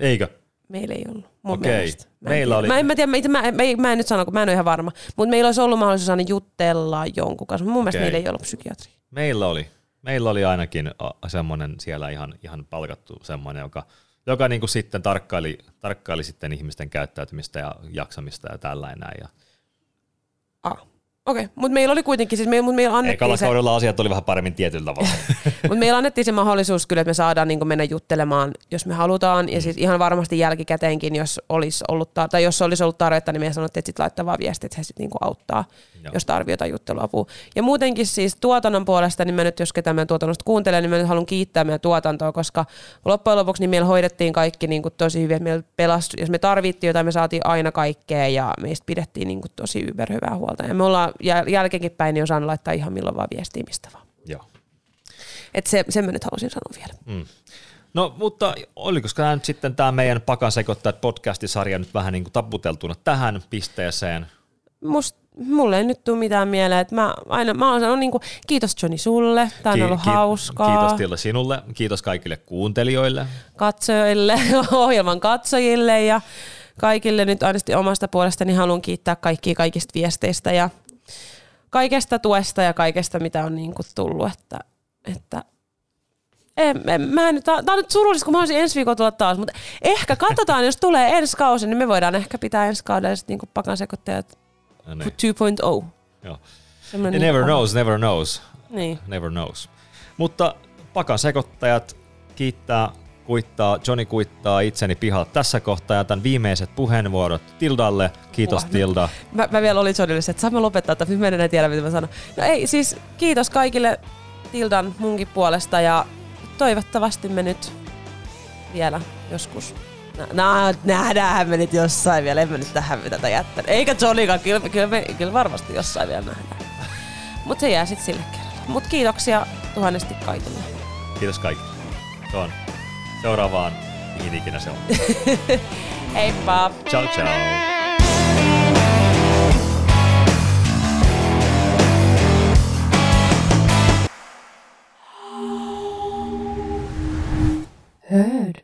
Eikö? Meillä ei ollut. Mun Okei. Mielestä. Mä meillä oli. Mä en, mä, tiedä, mä, mä, mä, mä en nyt sano, kun mä en ole ihan varma. Mutta meillä olisi ollut mahdollisuus aina jutella jonkun kanssa. Mun okay. mielestä meillä ei ollut psykiatri. Meillä oli. Meillä oli ainakin semmoinen siellä ihan, ihan palkattu semmoinen, joka, joka niin kuin sitten tarkkaili, tarkkaili sitten ihmisten käyttäytymistä ja jaksamista ja tällainen. Ja... Ah. Okei, okay, mutta meillä oli kuitenkin, siis me, mutta meillä annettiin Ekalla se... kaudella asiat oli vähän paremmin tietyllä tavalla. mutta meillä annettiin se mahdollisuus kyllä, että me saadaan niin mennä juttelemaan, jos me halutaan. Ja mm. siis ihan varmasti jälkikäteenkin, jos olisi ollut, tai jos olisi ollut tarvetta, niin me sanottiin, että sitten laittaa vaan viestiä, että he sitten niin auttaa, Joo. jos tarvitsee jotain jutteluapua. Ja muutenkin siis tuotannon puolesta, niin mä nyt, jos ketään meidän tuotannosta kuuntelen, niin mä nyt haluan kiittää meidän tuotantoa, koska loppujen lopuksi niin meillä hoidettiin kaikki niin kuin tosi hyvin, että meillä pelastui, jos me tarvittiin jotain, me saatiin aina kaikkea ja meistä pidettiin niin kuin tosi yberhyvää huolta. Ja me ollaan jäl- jälkeenkin päin niin osaan laittaa ihan milloin vaan viestiä mistä vaan. Joo. Et se, sen mä nyt halusin sanoa vielä. Mm. No, mutta oliko tämä nyt sitten tämä meidän Pakan sekoittajat podcastisarja nyt vähän niin kuin taputeltuna tähän pisteeseen? Must, mulle ei nyt tule mitään mieleen. Että mä, aina, mä oon sanonut niin kuin, kiitos Johnny sulle, tämä on ki- ollut ki- hauskaa. Kiitos Tilda sinulle, kiitos kaikille kuuntelijoille. Katsojille, ohjelman katsojille ja kaikille nyt aina omasta puolestani haluan kiittää kaikkia kaikista viesteistä ja kaikesta tuesta ja kaikesta, mitä on niin kuin tullut. Että, että en, en, mä nyt, tää on nyt surullista, kun mä olisin ensi viikolla tulla taas, mutta ehkä katsotaan, jos tulee ensi kausi, niin me voidaan ehkä pitää ensi kaudella niin pakan sekoittajat no niin. 2.0. Joo. Niin never knows, never knows. Niin. Never knows. Mutta pakan sekoittajat kiittää kuittaa, Johnny kuittaa itseni pihalta tässä kohtaa. Jätän viimeiset puheenvuorot Tildalle. Kiitos Uah, Tilda. Mä, mä, vielä olin Johnnylle, että saamme lopettaa, että mä en tiedä mitä mä sanon. No ei, siis kiitos kaikille Tildan munkin puolesta ja toivottavasti me nyt vielä joskus No, nähdään me nyt jossain vielä, en mä nyt tähän tätä jättänyt. Eikä Johnnykaan, kyllä, kyllä, me, kyllä varmasti jossain vielä nähdään. Mutta se jää sitten sille kerralla. Mutta kiitoksia tuhannesti kaikille. Kiitos kaikille. Se on seuraavaan, mihin ikinä se on. Heippa! Ciao ciao! Heard.